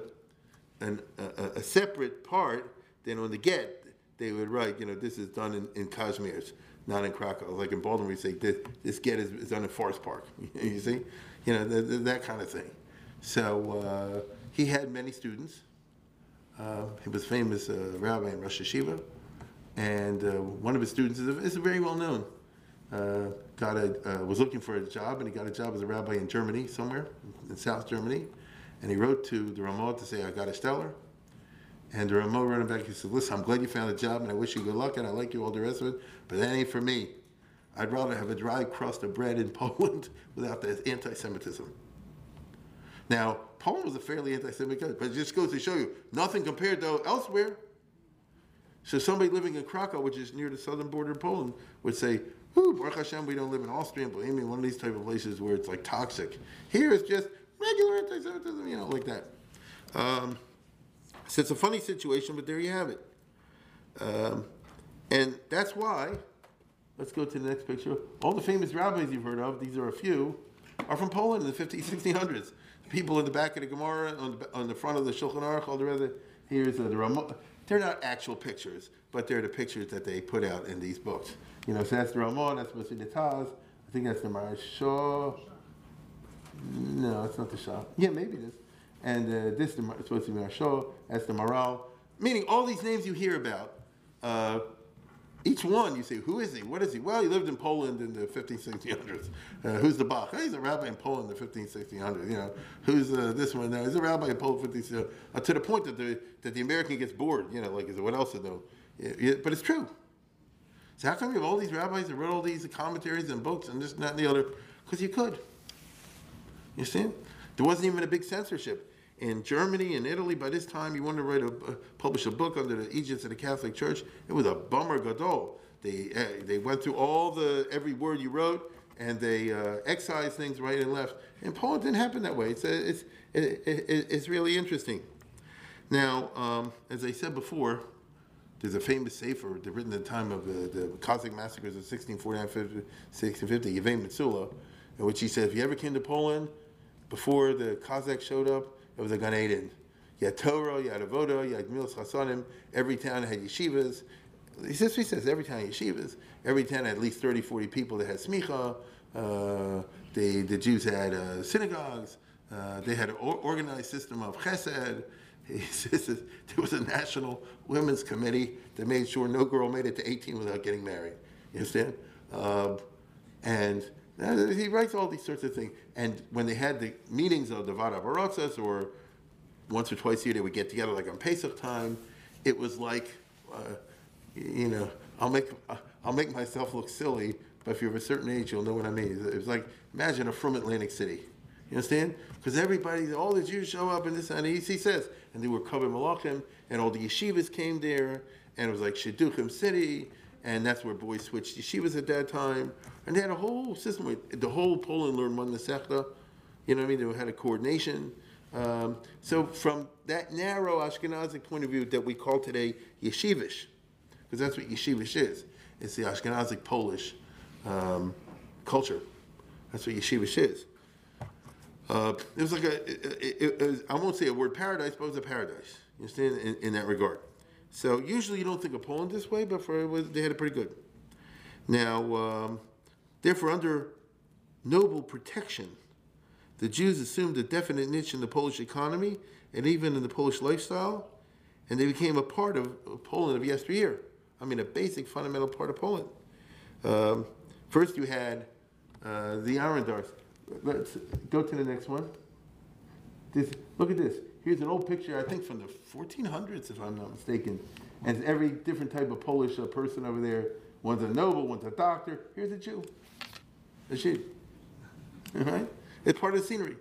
an, a, a, separate part, then on the get, they would write, you know, this is done in, in Kazimierz, not in Krakow. Like in Baltimore, we say, this, this get is, is done in Forest Park, you see? You know, the, the, that kind of thing. So uh, he had many students. Uh, he was famous uh, rabbi in Rosh Yeshiva and uh, one of his students is, a, is a very well known. Uh, got a uh, was looking for a job, and he got a job as a rabbi in Germany somewhere in South Germany, and he wrote to the Ramah to say, "I got a stellar." And the Ramah wrote him back. He said, "Listen, I'm glad you found a job, and I wish you good luck, and I like you all the rest of it, but that ain't for me. I'd rather have a dry crust of bread in Poland without the anti-Semitism." Now, Poland was a fairly anti-Semitic country, but it just goes to show you nothing compared to elsewhere. So somebody living in Krakow, which is near the southern border of Poland, would say, Ooh, Baruch Hashem, we don't live in Austria and Bohemia, one of these type of places where it's like toxic. Here it's just regular anti-Semitism, you know, like that. Um, so it's a funny situation, but there you have it. Um, and that's why, let's go to the next picture. All the famous rabbis you've heard of, these are a few, are from Poland in the 50s, 1600s. People in the back of the Gemara, on the, on the front of the Shulchan Aruch, all the rest Here's the Ramah. They're not actual pictures, but they're the pictures that they put out in these books. You know, so that's the Ramah, that's supposed the Taz. I think that's the Maharsha. No, it's not the Shah. Yeah, maybe it is. And uh, this is supposed to be Maharsha. That's the Maharal. Meaning all these names you hear about, uh, each one, you say, who is he? What is he? Well, he lived in Poland in the 1500s, Uh, who's the Bach? Hey, he's a rabbi in Poland in the 1500s, You know, who's uh, this one? Uh, he's a rabbi in Poland 1500s. Uh, to the point that the, that the American gets bored. You know, like, is it, what else to know? Yeah, yeah, but it's true. So how come you have all these rabbis that wrote all these commentaries and books and this and that and the other? Because you could. You see? There wasn't even a big censorship. In Germany and Italy, by this time, you wanted to write a, uh, publish a book under the aegis of the Catholic Church. It was a bummer gadol. They uh, they went through all the every word you wrote, and they uh, excised things right and left. In Poland, didn't happen that way. It's a, it's it, it, it's really interesting. Now, um, as I said before, there's a famous sefer written at the time of the, the Cossack massacres of 1649, 1650, Yeven Metzulah, in which he said, if you ever came to Poland before the Cossacks showed up, it was a Gan Eden. You had Torah, you had Avoda, you had Gmilos Chasadim. Every town had yeshivas. He says, every town had yeshivas. Every town had at least 30, 40 people that had smicha. Uh, they, the Jews had uh, synagogues. Uh, they had an organized system of chesed. There was a national women's committee that made sure no girl made it to 18 without getting married. You understand? Um, and he writes all these sorts of things. And when they had the meetings of the Vaad Arba Aratzos, or once or twice a year they would get together, like on Pesach time, it was like, uh, you know, I'll make, I'll make myself look silly, but if you're of a certain age, you'll know what I mean. It was like, imagine a from Atlantic City. You understand? Because everybody, all the Jews show up and this and he, he says, and they were covered malachim, and all the yeshivas came there, and it was like Shidduchim City, and that's where boys switched yeshivas at that time. And they had a whole system. Where the whole Poland learned one Masechta. You know what I mean? They had a coordination. Um, so from that narrow Ashkenazic point of view that we call today yeshivish, because that's what yeshivish is. It's the Ashkenazic Polish um, culture. That's what yeshivish is. Uh, it was like a, it, it, it was, I won't say a word paradise, but it was a paradise. You understand in, in that regard. So usually you don't think of Poland this way, but for they had it pretty good. Now, um, therefore, under noble protection, the Jews assumed a definite niche in the Polish economy and even in the Polish lifestyle, and they became a part of, of Poland of yesteryear. I mean, a basic, fundamental part of Poland. Um, first, you had uh, the Arendars. Let's go to the next one. This, look at this. Here's an old picture, I think from the 1400s, if I'm not mistaken. And it's every different type of Polish uh, person over there. One's a noble, one's a doctor. Here's a Jew. A Jew. All right? It's part of the scenery.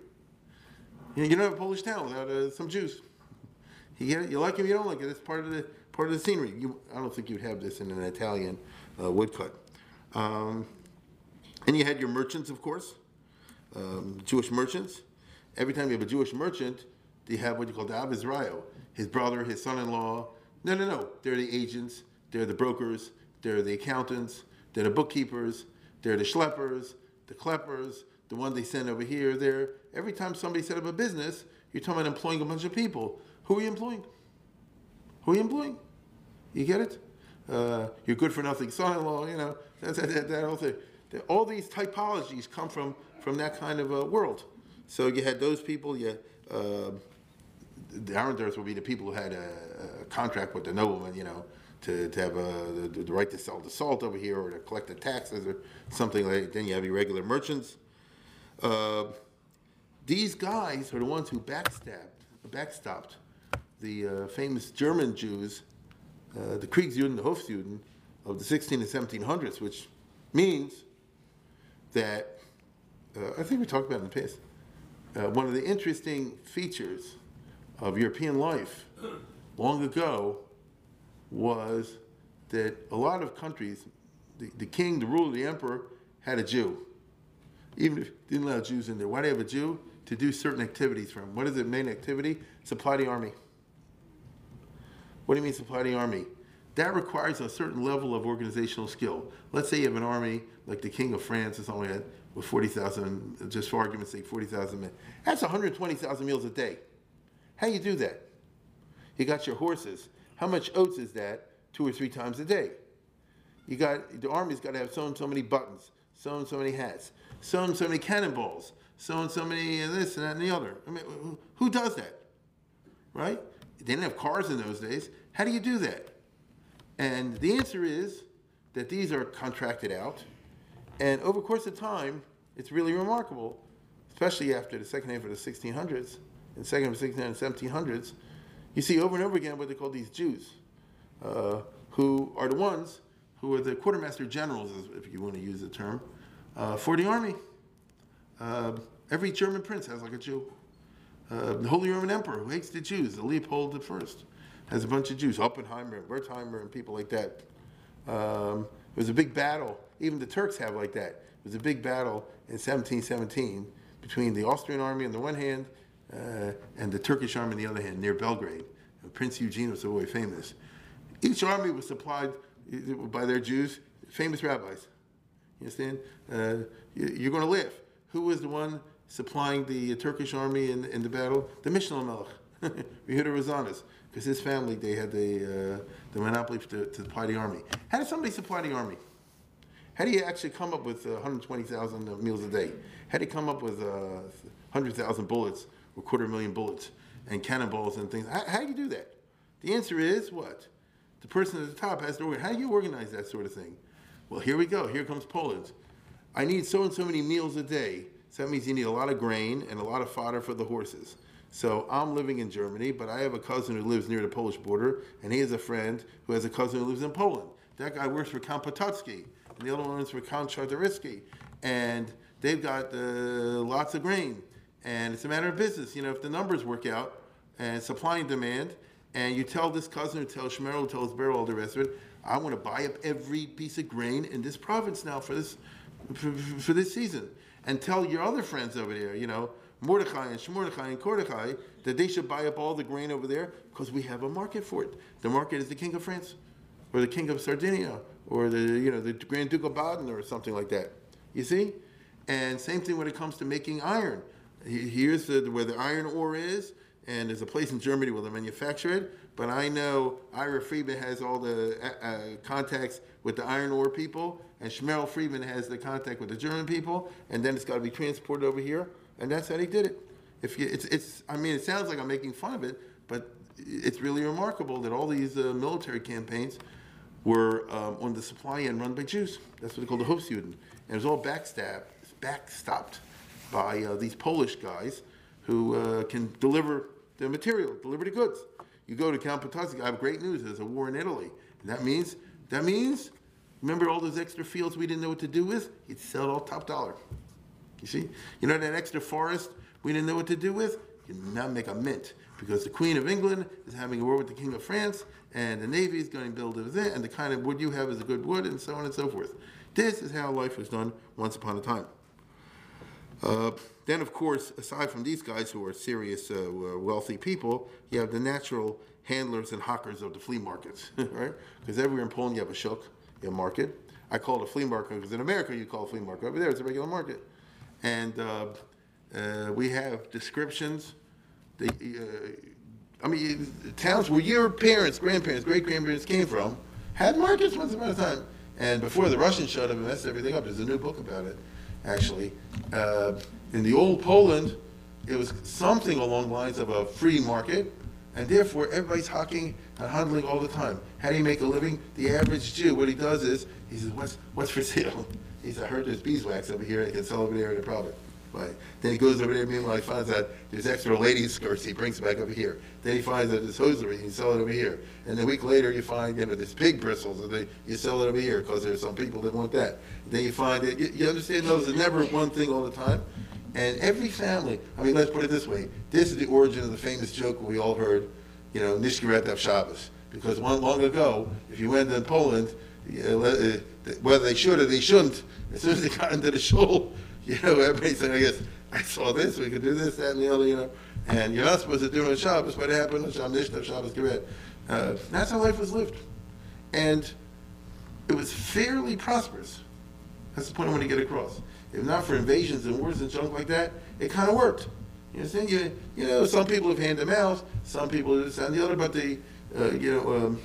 You, know, you don't have a Polish town without uh, some Jews. You get it? You like him, you don't like it. It's part of the part of the scenery. You, I don't think you'd have this in an Italian uh, woodcut. Um, and you had your merchants, of course, um, Jewish merchants. Every time you have a Jewish merchant, they have what you call the Ab Israel, his brother, his son-in-law. No, no, no. They're the agents. They're the brokers. They're the accountants. They're the bookkeepers. They're the schleppers, the kleppers, the one they send over here, there. Every time somebody set up a business, you're talking about employing a bunch of people. Who are you employing? Who are you employing? You get it? Uh, your good for nothing son-in-law, you know, that, that, that whole thing. All these typologies come from, from that kind of a world. So you had those people, you uh, the Arendars would be the people who had a, a, contract with the nobleman, you know, to, to have a, the, the, right to sell the salt over here or to collect the taxes or something like that. Then you have your regular merchants. Uh, these guys are the ones who backstabbed, backstopped the uh, famous German Jews, uh, the Kriegsjuden, the Hofjuden of the 16 and 1700s, which means that, uh, I think we talked about in the past, uh, one of the interesting features of European life long ago was that a lot of countries, the, the king, the ruler, the emperor, had a Jew. Even if they didn't allow Jews in there. Why do they have a Jew? To do certain activities for him. What is the main activity? Supply the army. What do you mean supply the army? That requires a certain level of organizational skill. Let's say you have an army like the King of France or something like that, with 40,000, just for argument's sake, 40,000 men. That's 120,000 meals a day. How do you do that? You got your horses. How much oats is that two or three times a day? You got the army's got to have so and so many buttons, so and so many hats, so and so many cannonballs, so and so many and this and that and the other. I mean, who does that? Right? They didn't have cars in those days. How do you do that? And the answer is that these are contracted out. And over the course of time, it's really remarkable, especially after the second half of the 1600s, and second half 1600s and 1700s, you see over and over again what they call these Jews, uh, who are the ones who are the quartermaster generals, if you want to use the term, uh, for the army. Uh, every German prince has like a Jew. Uh, the Holy Roman Emperor, who hates the Jews, the Leopold I, has a bunch of Jews, Oppenheimer and Wertheimer and people like that. Um, it was a big battle. Even the Turks have like that. It was a big battle in 1717 between the Austrian army on the one hand and the Turkish army on the other hand near Belgrade. Prince Eugene was very famous. Each army was supplied by their Jews, famous rabbis. You understand? Uh, you're going to live. Who was the one supplying the Turkish army in, in the battle? The Mishnah Melech, Yehuda Rosanes, because his family they had the uh, the monopoly to, to supply the army. How did somebody supply the army? How do you actually come up with uh, 120,000 meals a day? How do you come up with uh, 100,000 bullets or quarter million bullets and cannonballs and things? How, how do you do that? The answer is what? The person at the top has to organize. How do you organize that sort of thing? Well, here we go. Here comes Poland. I need so and so many meals a day. So that means you need a lot of grain and a lot of fodder for the horses. So I'm living in Germany, but I have a cousin who lives near the Polish border, and he has a friend who has a cousin who lives in Poland. That guy works for Count Potocki, and the other one works for Count Czartoryski. And they've got uh, lots of grain. And it's a matter of business. You know, if the numbers work out, and supply and demand, and you tell this cousin, who tells Shmerel, who tells Beryl, all the rest of it, I want to buy up every piece of grain in this province now for this for, for this season. And tell your other friends over there, you know, Mordechai and Shmordechai and Kordechai, that they should buy up all the grain over there because we have a market for it. The market is the king of France, or the king of Sardinia, or the you know the Grand Duke of Baden, or something like that. You see, and same thing when it comes to making iron. Here's the, where the iron ore is, and there's a place in Germany where they manufacture it. But I know Ira Friedman has all the uh, uh, contacts with the iron ore people, and Shmerel Friedman has the contact with the German people, and then it's got to be transported over here, and that's how they did it. If you, it's, it's, I mean, it sounds like I'm making fun of it, but it's really remarkable that all these uh, military campaigns were um, on the supply end run by Jews. That's what they call the Hofsjuden. And it was all backstabbed, backstopped by uh, these Polish guys who uh, can deliver the material, deliver the goods. You go to Count Potocki, I have great news. There's a war in Italy. And that means, that means, remember all those extra fields we didn't know what to do with? You'd sell it all top dollar. You see? You know that extra forest we didn't know what to do with? You now make a mint because the Queen of England is having a war with the King of France, and the Navy is going to build it there, and the kind of wood you have is a good wood, and so on and so forth. This is how life was done once upon a time. Uh, then, of course, aside from these guys who are serious, uh, wealthy people, you have the natural handlers and hawkers of the flea markets, right? Because everywhere in Poland you have a shuk, you have a market. I call it a flea market because in America you call it a flea market. Over there it's a regular market. And uh, uh, we have descriptions. The, uh, I mean, towns where your parents, grandparents, great grandparents came from had markets once upon a time. And before the Russians showed up and messed everything up, there's a new book about it actually. Uh, in the old Poland, it was something along the lines of a free market, and therefore everybody's hawking and handling all the time. How do you make a living? The average Jew, what he does is, he says, what's, what's for sale? He says, I heard there's beeswax over here, I can sell over there at a profit. Right. Then he goes over there, meanwhile he finds out there's extra ladies' skirts, he brings it back over here. Then he finds that there's hosiery, you sell it over here. And a week later you find, you know, there's pig bristles, and they, you sell it over here, because there's some people that want that. Then you find that, you, you understand, those are never one thing all the time. And every family, I mean, let's put it this way, this is the origin of the famous joke we all heard, you know, Nishkiret Shabbos. Because one, long ago, if you went in Poland, uh, whether they should or they shouldn't, as soon as they got into the shul, you know, everybody said, I guess, I saw this, we could do this, that, and the other, you know. And you're not supposed to do it on Shabbos, but it happened on Shabbos, Shabbos. Uh, that's how life was lived. And it was fairly prosperous. That's the point I want to get across. If not for invasions and wars and junk like that, it kind of worked. You understand? You, you know, some people have hand to mouth, some people this and the other, but the, uh, you know, um,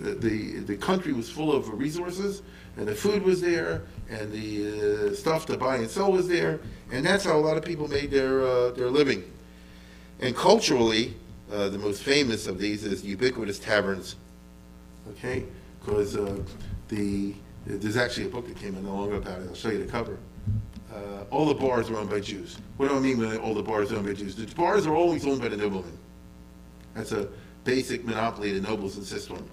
the, the, the country was full of resources, and the food was there, and the uh, stuff to buy and sell was there, and that's how a lot of people made their uh, their living. And culturally, uh, the most famous of these is ubiquitous taverns. Okay, because uh, the There's actually a book that came out no longer about it. I'll show you the cover. Uh, all the bars are owned by Jews. What do I mean when all the bars are owned by Jews? The bars are always owned by the noblemen. That's a basic monopoly the nobles insist on.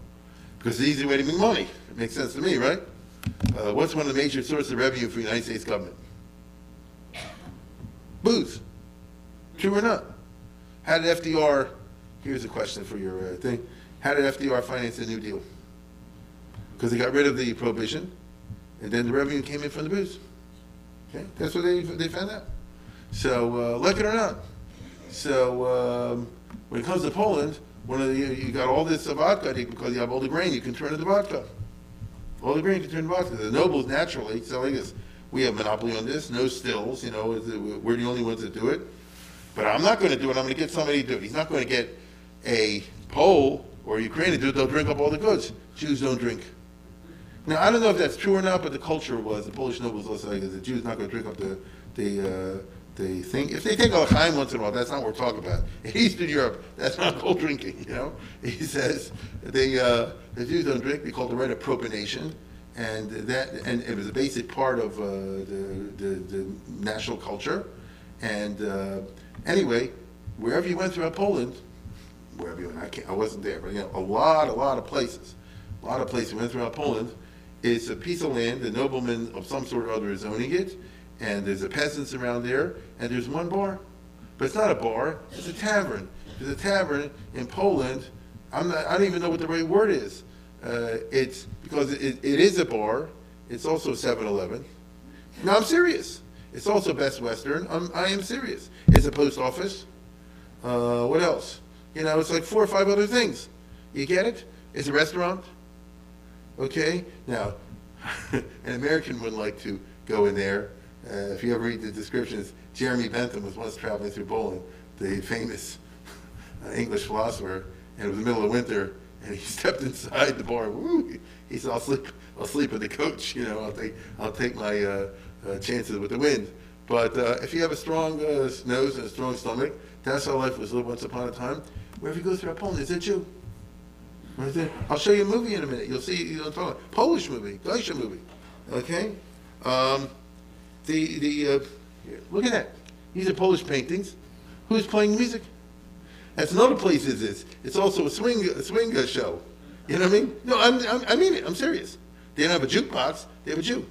Because it's the easy way to make money. It makes sense to me, right? Uh, what's one of the major sources of revenue for the United States government? Booze. True or not? How did FDR, here's a question for your uh, thing, how did FDR finance the New Deal? Because they got rid of the prohibition, and then the revenue came in from the booze. Okay, that's what they, they found out. So, uh, like it or not. So, um, when it comes to Poland, one of the, you got all this vodka because you have all the grain, you can turn into vodka. All the grain can turn vodka. The nobles naturally selling this. We have monopoly on this, no stills, you know, we're the only ones that do it. But I'm not going to do it. I'm going to get somebody to do it. He's not going to get a Pole or Ukrainian to do it. They'll drink up all the goods. Jews don't drink. Now I don't know if that's true or not, but the culture was the Polish nobles also like the Jews not going to drink up the the uh, the thing. If they take a l'chaim once in a while, that's not what we're talking about. In Eastern Europe, that's not called drinking. You know, he says they uh, the Jews don't drink. They call the rite of propination, and that and it was a basic part of uh, the, the, the national culture, and uh, Anyway, wherever you went throughout Poland, wherever you went, I, can't, I wasn't there, but you know, a lot, a lot of places, a lot of places went throughout Poland. It's a piece of land, the nobleman of some sort or other is owning it, and there's a peasants around there, and there's one bar. But it's not a bar, it's a tavern. There's a tavern in Poland, I'm not, I don't even know what the right word is. Uh, it's because it, it is a bar, it's also 7-Eleven. No, I'm serious. It's also Best Western. I'm, I am serious. It's a post office. Uh, what else? You know, it's like four or five other things. You get it? It's a restaurant. Okay? Now, an American would like to go in there. Uh, if you ever read the descriptions, Jeremy Bentham was once traveling through Poland, the famous uh, English philosopher, and it was the middle of winter, and he stepped inside the bar. Woo! He said, "I'll sleep. I'll sleep with the coach. You know, I'll take. I'll take my uh, uh, chances with the wind." But uh, if you have a strong uh, nose and a strong stomach, that's how life was lived once upon a time. Wherever you go through Poland, is it you? Right there. I'll show you a movie in a minute. You'll see. You'll talk Polish movie, Geisha movie. Okay. Um, the the uh, look at that. These are Polish paintings. Who's playing music? That's another place. Is this? It's also a swing a swing show. You know what I mean? No, I'm, I'm, I mean it. I'm serious. They don't have a jukebox. They have a Jew.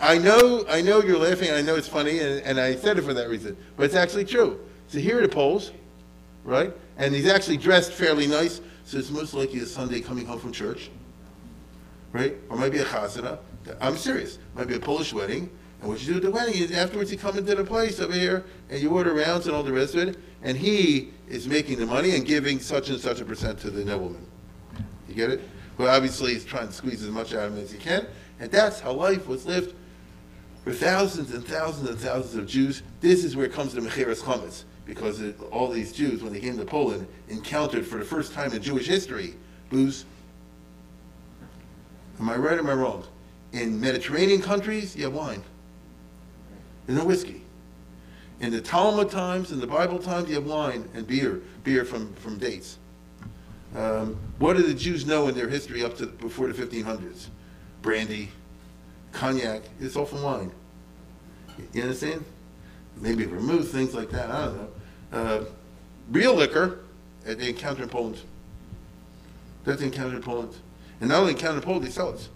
I know, I know you're laughing, I know it's funny, and, and I said it for that reason, but it's actually true. So here are the Poles, right? And he's actually dressed fairly nice, so it's most likely a Sunday coming home from church, right? Or maybe a chazana. I'm serious. Might be a Polish wedding. And what you do at the wedding is afterwards you come into the place over here and you order rounds and all the rest of it, and he is making the money and giving such and such a percent to the nobleman. You get it? Well, obviously he's trying to squeeze as much out of him as he can, and that's how life was lived for thousands and thousands and thousands of Jews. This is where it comes to Mechiras Chametz, because it, all these Jews, when they came to Poland, encountered for the first time in Jewish history booze. Am I right or am I wrong? In Mediterranean countries, you have wine. There's no whiskey. In the Talmud times, in the Bible times, you have wine and beer, beer from, from dates. Um, what did the Jews know in their history up to before the 1500s? brandy, cognac. It's all from wine. You understand? Maybe vermouth, things like that. I don't know. Uh, real liquor, they encounter in Poland. That's encountered in Poland. And not only encountered in Poland, they sell it.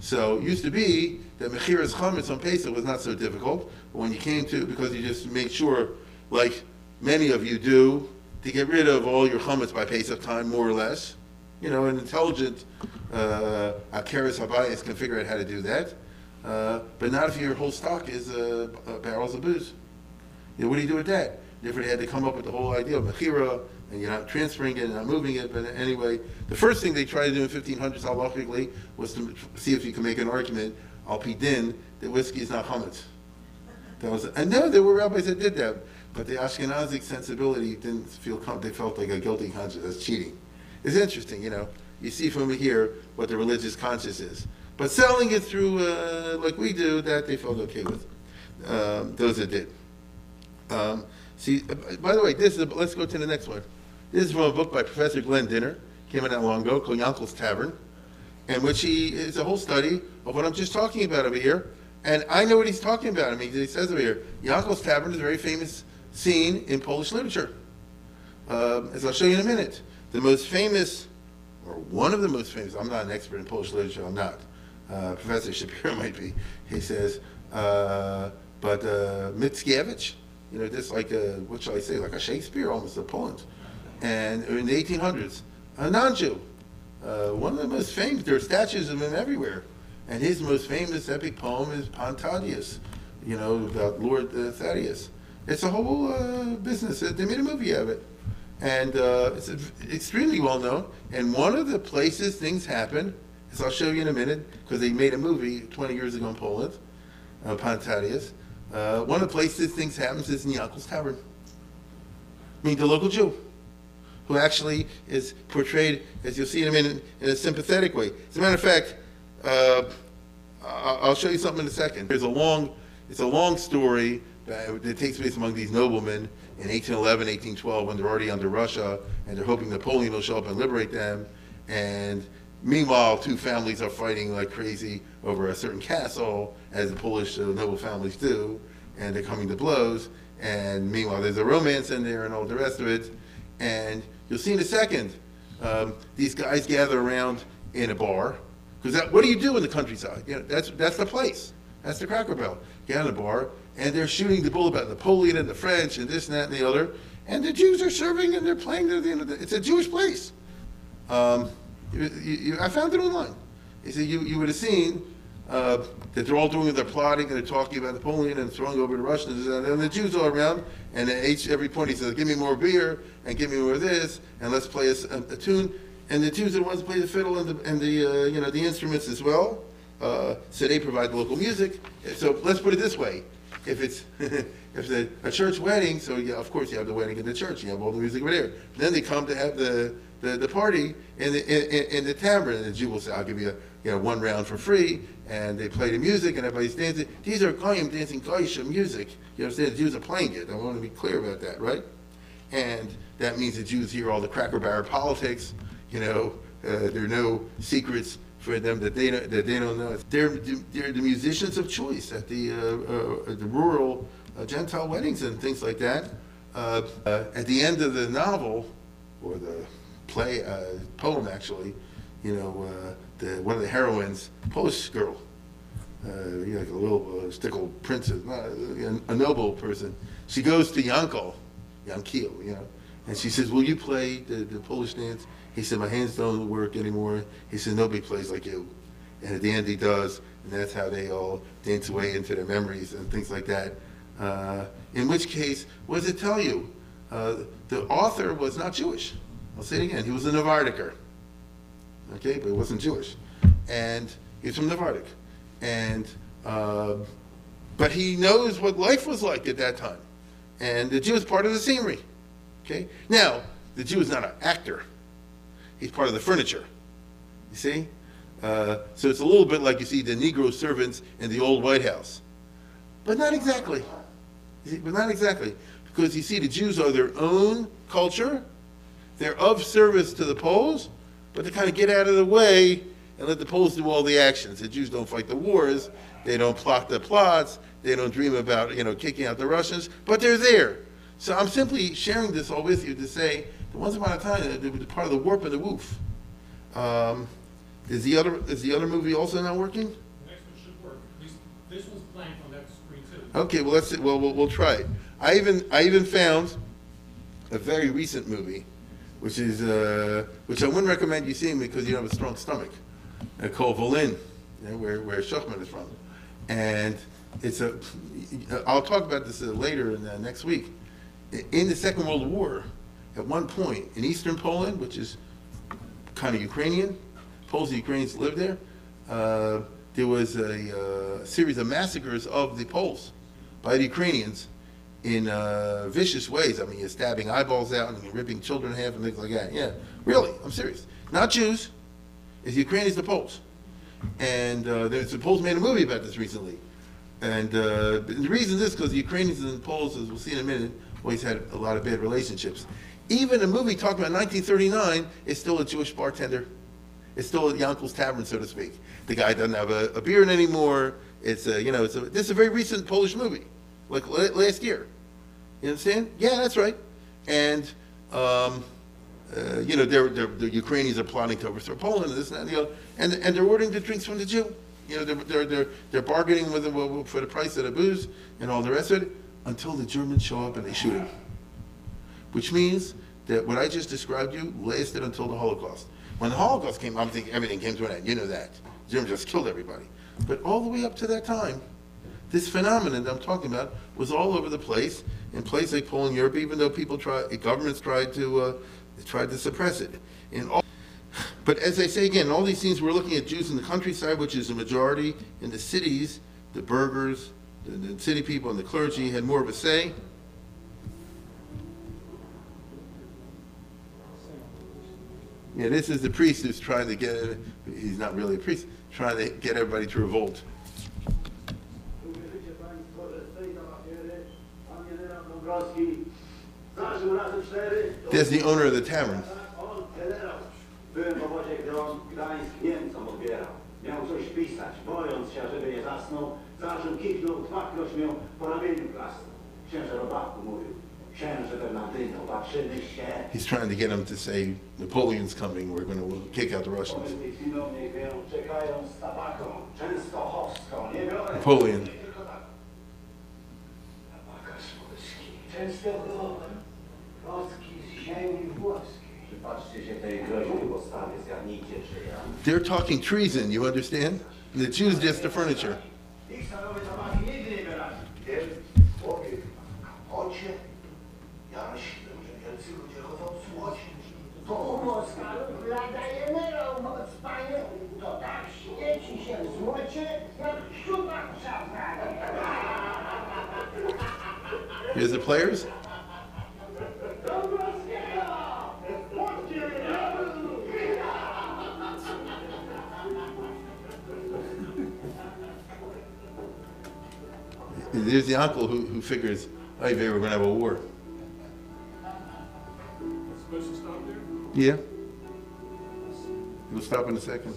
So it used to be that Mechiras Chametz on Pesach was not so difficult. But when you came to, because you just made sure, like many of you do, to get rid of all your chametz by Pesach time, more or less, you know, an intelligent uh, Akeres Habayis can figure out how to do that. Uh, but not if your whole stock is uh, barrels of booze. You know, what do you do with that? Therefore, they had to come up with the whole idea of Mechira, and you're not transferring it and not moving it. But anyway, the first thing they tried to do in 1500s halachically was to see if you can make an argument, al pidin, that whiskey is not chametz. That was, and no, there were rabbis that did that, but the Ashkenazic sensibility didn't feel, they felt like a guilty conscience, that's cheating. It's interesting, you know. You see from here what the religious conscience is. But selling it through, uh, like we do, that they felt okay with. Um, those that did. Um, see, uh, by the way, this is, let's go to the next one. This is from a book by Professor Glenn Dynner, came out not long ago, called Yankel's Tavern. in which he is a whole study of what I'm just talking about over here. And I know what he's talking about. I mean, he says over here, Yankel's Tavern is a very famous scene in Polish literature. Um, as I'll show you in a minute, the most famous, or one of the most famous, I'm not an expert in Polish literature, I'm not. Uh, Professor Shapiro might be. He says, uh, but uh, Mickiewicz, you know, just like a, what shall I say, like a Shakespeare almost of Poland. And in the 1800s, a non-Jew, uh, one of the most famous, there are statues of him everywhere. And his most famous epic poem is Pan Tadeusz, you know, about Lord uh, Thaddeus. It's a whole uh, business. They made a movie of it. And uh, it's extremely well known. And one of the places things happen, as I'll show you in a minute, because they made a movie 20 years ago in Poland, uh, Pan Tadeusz. Uh, one of the places things happens is in Yankel's Tavern. I mean, the local Jew, who actually is portrayed, as you'll see in a minute, in a sympathetic way. As a matter of fact, uh, I'll show you something in a second. There's a long, it's a long story that takes place among these noblemen in 1811, 1812, when they're already under Russia, and they're hoping Napoleon will show up and liberate them. And meanwhile, two families are fighting like crazy over a certain castle, as the Polish uh, noble families do, and they're coming to blows. And meanwhile, there's a romance in there and all the rest of it. And you'll see in a second, um, these guys gather around in a bar because what do you do in the countryside? You know, that's, that's the place. That's the Cracker Barrel. Get on the bar, and they're shooting the bull about Napoleon and the French and this and that and the other. And the Jews are serving and they're playing at the it's a Jewish place. Um, you, you, I found it online. He said you, you would have seen uh, that they're all doing their plotting and they're talking about Napoleon and throwing over the Russians and, and the Jews all around. And at each, every point he says, give me more beer and give me more of this and let's play a, a, tune and the Jews are the ones who play the fiddle and the, and the uh, you know the instruments as well. Uh, so they provide the local music. So let's put it this way: if it's if it's a, a, church wedding, so yeah, of course you have the wedding in the church. You have all the music over there. Then they come to have the the, the party in the in, in the tavern, and the Jew will say, "I'll give you a, you know one round for free." And they play the music, and everybody's dancing. These are goyim dancing goyish music. You understand? The Jews are playing it. I want to be clear about that, right? And that means the Jews hear all the cracker barrel politics you know, uh, there are no secrets for them that they don't, that they don't know. They're, they're the musicians of choice at the, uh, uh, the rural uh, Gentile weddings and things like that. Uh, uh, at the end of the novel, or the play, poem actually, you know, the, one of the heroines, Polish girl, you know, like a little stickle princess, a, a noble person, she goes to Yankel, Yankiel, you know, and she says, will you play the, the Polish dance? He said, my hands don't work anymore. He said, nobody plays like you. And at the end he does, and that's how they all dance away into their memories and things like that. Uh, in which case, what does it tell you? Uh, the author was not Jewish. I'll say it again. He was a Navardiker. Okay, but he wasn't Jewish. And he's from Navardik. And, uh, but he knows what life was like at that time. And the Jew is part of the scenery. Okay? Now, the Jew is not an actor. He's part of the furniture. You see? Uh, so it's a little bit like you see the Negro servants in the old White House. But not exactly. But not exactly. Because you see, the Jews are their own culture. They're of service to the Poles, but to kind of get out of the way and let the Poles do all the actions. The Jews don't fight the wars. They don't plot the plots. They don't dream about, you know, kicking out the Russians, but they're there. So I'm simply sharing this all with you to say once upon a time, it was part of the warp and the woof. Um, is the other is the other movie also not working? The next one should work. This, this one's playing on that screen too. Okay, well let's well, we'll we'll try it. I even I even found a very recent movie, which is uh, which I wouldn't recommend you seeing because you have a strong stomach. Uh, called Volyn, you know, where where Schuchman is from, and it's a. I'll talk about this uh, later in uh, next week. In the Second World War, at one point in eastern Poland, which is kind of Ukrainian, Poles and Ukrainians lived there, uh, there was a uh, series of massacres of the Poles by the Ukrainians in uh, vicious ways. I mean, you're stabbing eyeballs out and ripping children in half and things like that. Yeah, really, I'm serious. Not Jews, it's Ukrainians, the Poles. And uh, the Poles made a movie about this recently. And uh, the reason is because the Ukrainians and the Poles, as we'll see in a minute, always had a lot of bad relationships. Even a movie talking about 1939 is still a Jewish bartender It's still at Yankel's Tavern, so to speak. The guy doesn't have a, a beard anymore. It's a, you know, it's a, this is a very recent Polish movie, like last year. You understand? Yeah, that's right. And, um, uh, you know, they're, they're, the Ukrainians are plotting to overthrow Poland and this and that and the other, and, and they're ordering the drinks from the Jew. You know, they're, they're, they're, they're bargaining with them for the price of the booze and all the rest of it until the Germans show up and they shoot him. Which means that what I just described to you lasted until the Holocaust. When the Holocaust came, I'm thinking everything came to an end. You know that. Germans just killed everybody. But all the way up to that time, this phenomenon that I'm talking about was all over the place, in places like Poland, Europe, even though people tried, governments tried to, uh, tried to suppress it. In all, but as I say again, in all these scenes, we're looking at Jews in the countryside, which is the majority. In the cities, the burghers, the, the city people, and the clergy had more of a say. Yeah, this is the priest who's trying to get, he's not really a priest, trying to get everybody to revolt. There's the owner of the tavern. Byłem w obozie, gdy on Gdańsk Niemcom odbierał. Miał coś pisać, bojąc się, żeby nie zasnął. Zażył, kichnął, dwakroć miał po ramieniu klasnął. Księże robaku mówił. Księże Bernardyno, patrzymy się. He's trying to get him to say, Napoleon's coming, we're going to kick out the Russians. Powiem swojski. Częstochowy. Kostki z ziemi włoskiej. Przypatrzcie się tej groźby postawie, zgadnijcie czyja. They're talking treason, you understand? The Jews just the furniture. Ich stanowy tabaki Here's the players. There's the uncle who, who figures, oh, hey, baby, we're going to have a war. Yeah. We'll stop in a second.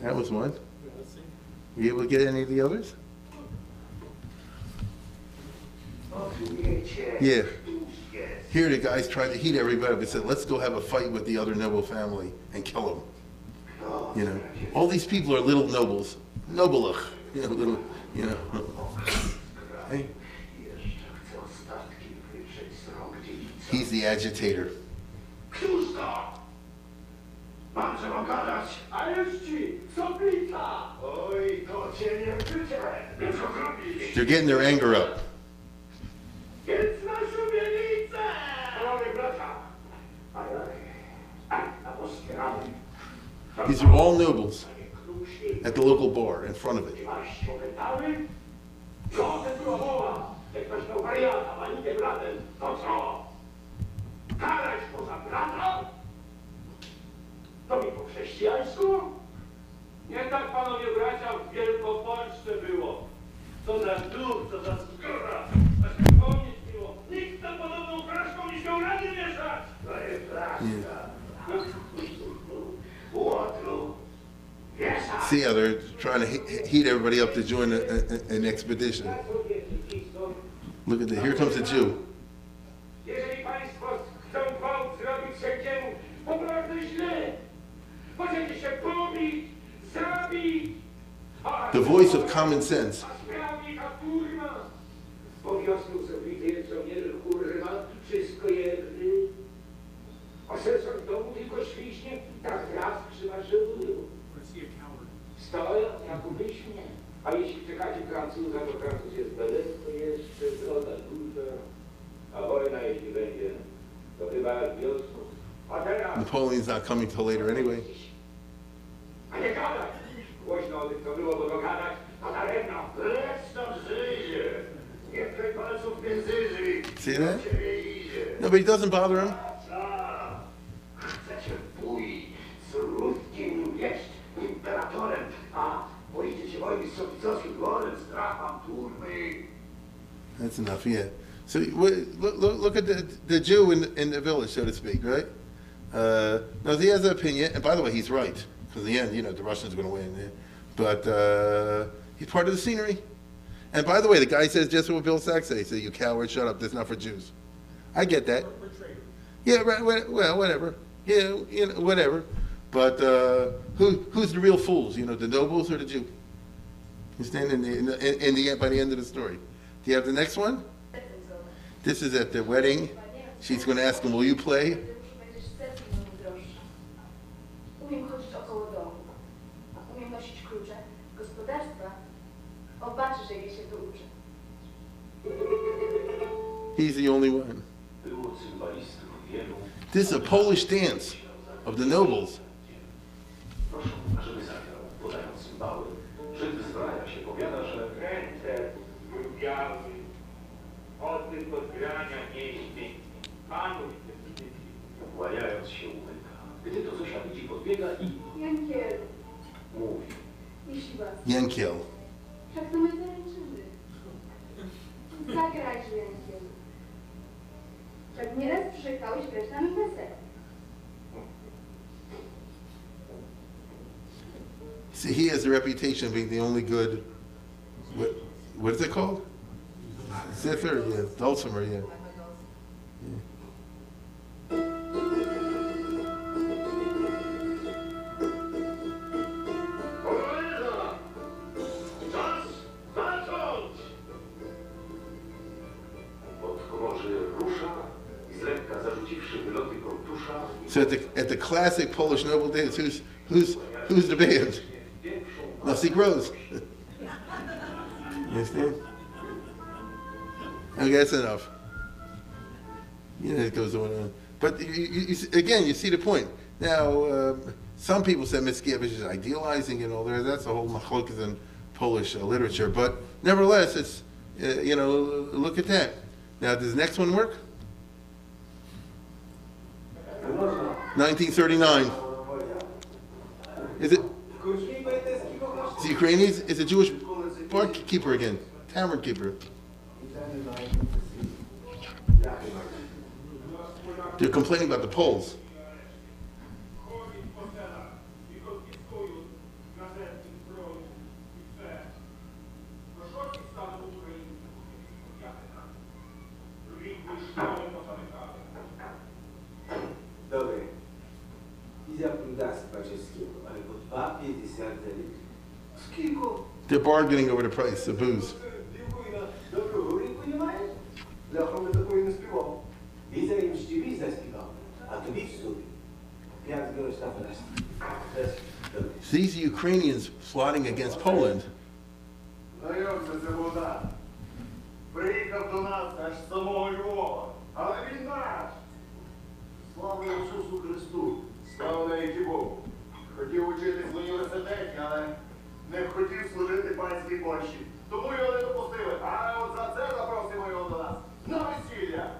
That was one. Were you able to get any of the others? Yeah. Here the guys tried to heat everybody up and said, let's go have a fight with the other noble family and kill them. Oh. You know, all these people are little nobles, nobelach, you know, little, you know. Hey, Jeszcze chcę ostatki wyprzeć z rąk dziedzica. he's the agitator. Któż to? Mam co mam gadać? A już ci, soplica! Oj, to cię nie wyczę! Nie co zrobić? They're getting their anger up. These are all nobles at the local bar in front of it. Nie tak, panowie bracia, w Wielkopolsce było. Co za co za See how they're trying to he- heat everybody up to join a, a, an expedition. Look at that. Here comes the Jew. A- The voice of common sense. A sprawnika kurwa. Po wiosnu zabity jest żołnierz kurwa, wszystko jedny. Asesor w domu tylko świśnie, tak raz przymarszyły. Let's see a coward. Stoją jak umyślnie. A jeśli czekacie Francuza, to Francuz jest daleko jeszcze, droga duża. A wojna jeśli będzie, to chyba wiosną. A teraz... Napoleon's not coming till later anyway. A nie gadać! Głośno o tym, co było, bo gadać, to daremno. Lecz tam żyje! Nie wklej palców w języki. See that? Do ciebie idzie. No, but it doesn't bother him. That's enough, yeah. So look, look, look at the, the Jew in, in the village, so to speak, right? Uh, no, he has an opinion, and by the way, he's right, because in the end, you know, the Russians are going to win. yeah. But uh, he's part of the scenery. And by the way, the guy says just what Bill Sachs said. He said, "You coward, shut up. That's not for Jews." I get that. Yeah, right. Well, whatever. Yeah, you know, whatever. But uh, who who's the real fools? You know, the nobles or the Jew? You stand in the, in the, in the by the end of the story. Do you have the next one? This is at the wedding. She's going to ask him, "Will you play?" He's the only one. This is a Polish dance of the nobles. Wesele. See, he has a reputation of being the only good. What, what is it called? Zither, yeah, dulcimer, yeah. So at the at the classic Polish noble dance, who's who's who's the band? Lusty Rose. you understand? Okay, that's enough. You know, it goes on and on. But you, you, you, again, you see the point. Now, um, some people say Mickiewicz is idealizing and all that. That's a whole machlokas in Polish uh, literature. But nevertheless, it's, uh, you know, look at that. Now, does the next one work? 1939. Is it? the Ukrainians? Is a Jewish barkeeper again? Tavern keeper. They're complaining about the Poles. Chodzić po celach i konfiskują następnych zbroi i fe. Proszowski stanu Ukrainy. Lingwy szkoły pozamykane. Dobry. Widzę Prudasa Paczewskiego, ale po dwa pięćdziesiąt Z kilku. They're bargaining over the price, the booze. Dla ochrony takої не співав. Widzę im ściwi zaśpiewał, a tu widz tu. Piąt grosz na flash. Dobry. So these are Ukrainians plotting against Poland. Ну як це це вода? Приїхав до нас аж з самого Львова. Але він наш. Слава Ісусу Христу! Слава навіки Богу! Хотів учитись в університеті, але не хотів служити панській Польщі. Тому його не допустили. А от за це запросимо його до нас. На весілля!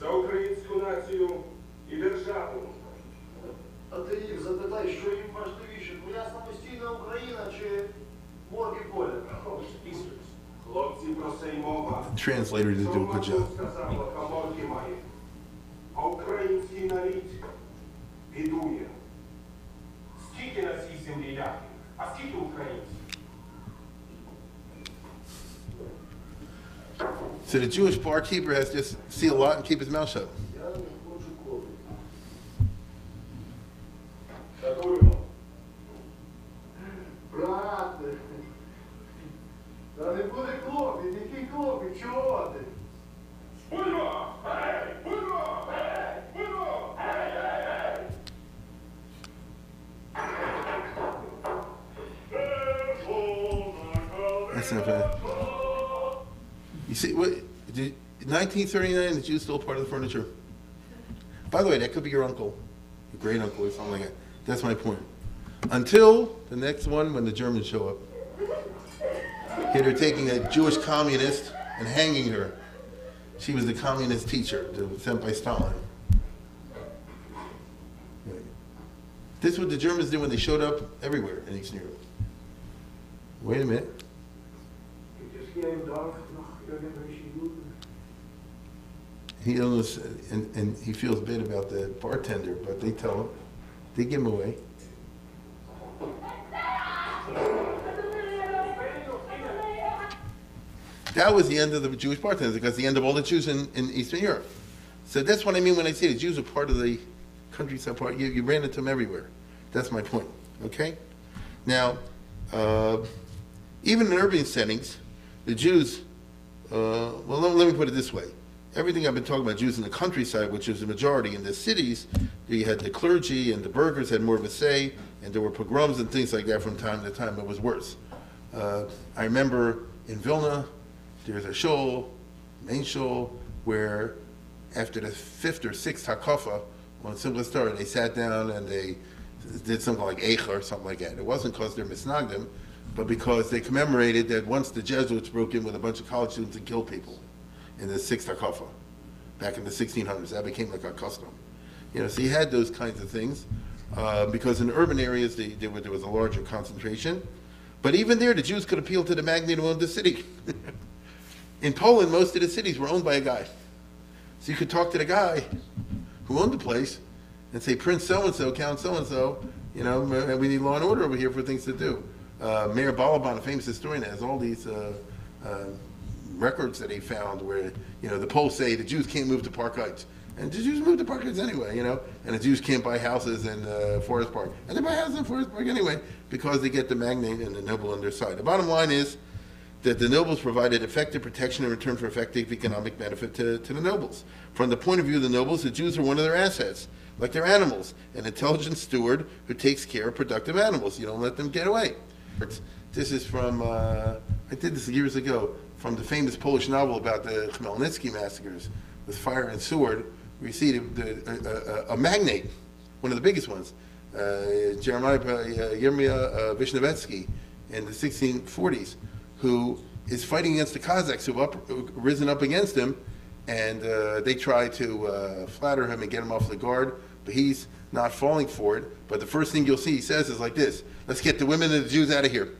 За українську націю і державу. А ти їх запитай, що їм важливіше, твоя самостійна Україна чи морги поля? Хлопці про це й мова. Translator did do a good job. сказала, каморки має. А український нарід бідує. Скільки на цій землі ляхів, а скільки українців? So the Jewish barkeeper has to just see a lot and keep his mouth shut. 1939, the Jews still part of the furniture. By the way, that could be your uncle, your great uncle or something like that. That's my point. Until the next one, when the Germans show up. Here they're taking a Jewish communist and hanging her. She was the communist teacher sent by Stalin. This is what the Germans did when they showed up everywhere in Eastern Europe. Wait a minute. Przecież ja im dał, no, ja wiem, że się lubię. He knows, and, and he feels bad about the bartender, but they tell him, they give him away. That was the end of the Jewish bartenders, because the end of all the Jews in, in Eastern Europe. So that's what I mean when I say the Jews are part of the countryside part. You, you ran into them everywhere. That's my point. Okay? Now, uh, even in urban settings, the Jews, uh, well, let, let me put it this way. Everything I've been talking about Jews in the countryside, which is the majority in the cities, you had the clergy and the burghers had more of a say, and there were pogroms and things like that from time to time. It was worse. Uh, I remember in Vilna, there's a shul, main shul, where after the fifth or sixth hakafa, on Simchas Torah, they sat down and they did something like Eicha or something like that. It wasn't because they're misnagdim, but because they commemorated that once the Jesuits broke in with a bunch of college students and killed people in the sixth hakafa, back in the 1600s. That became like a custom. You know, so you had those kinds of things, uh, because in urban areas, they, there was there was a larger concentration. But even there, the Jews could appeal to the magnate who owned the city. In Poland, most of the cities were owned by a guy. So you could talk to the guy who owned the place and say, Prince so-and-so, Count so-and-so, you know, "Uh, we need law and order over here for things to do. Uh, Meir Balaban, a famous historian, has all these uh, uh, records that he found where, you know, the polls say the Jews can't move to Park Heights. And the Jews move to Park Heights anyway, you know, and the Jews can't buy houses in uh, Forest Park. And they buy houses in Forest Park anyway because they get the magnate and the noble on their side. The bottom line is, that the nobles provided effective protection in return for effective economic benefit to, to the nobles. From the point of view of the nobles, the Jews are one of their assets, like their animals, an intelligent steward who takes care of productive animals. You don't let them get away. This is from, uh, I did this years ago, from the famous Polish novel about the Khmelnytsky massacres with fire and sword. We see the, a, a, a magnate, one of the biggest ones, uh, Jeremiah uh, uh, Vishnevetsky in the 1640s who is fighting against the Cossacks who've up, risen up against him, and uh, they try to uh, flatter him and get him off the guard, but he's not falling for it. But the first thing you'll see he says is like this Let's get the women and the Jews out of here.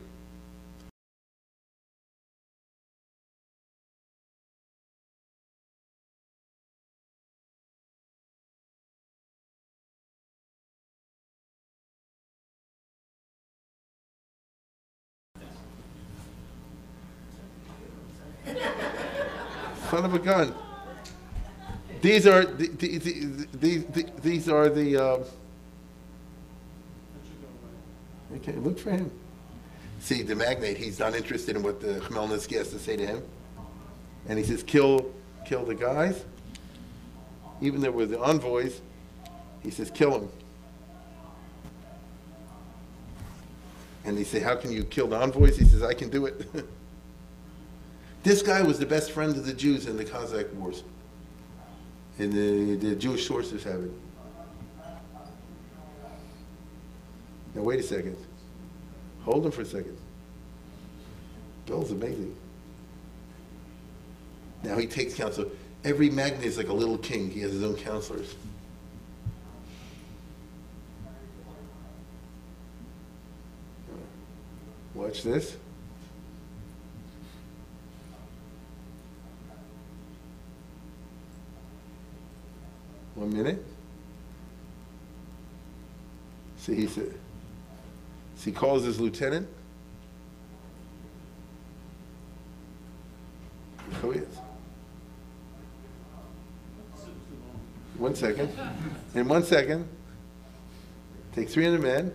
Of a gun. These are the, the, the, the, the- these are the. Uh, okay, look for him. See, the magnate, he's not interested in what the Khmelnytsky has to say to him, and he says, "Kill, kill the guys." Even though we're the envoys, he says, "Kill them." And they say, "How can you kill the envoys?" He says, "I can do it." This guy was the best friend of the Jews in the Cossack Wars. And the, the Jewish sources have it. Now, wait a second. Hold him for a second. Bill's amazing. Now he takes counsel. Every magnate is like a little king. He has his own counselors. Watch this. One minute. See, he said, he calls his lieutenant. Who he is? One second. In one second, take 300 men.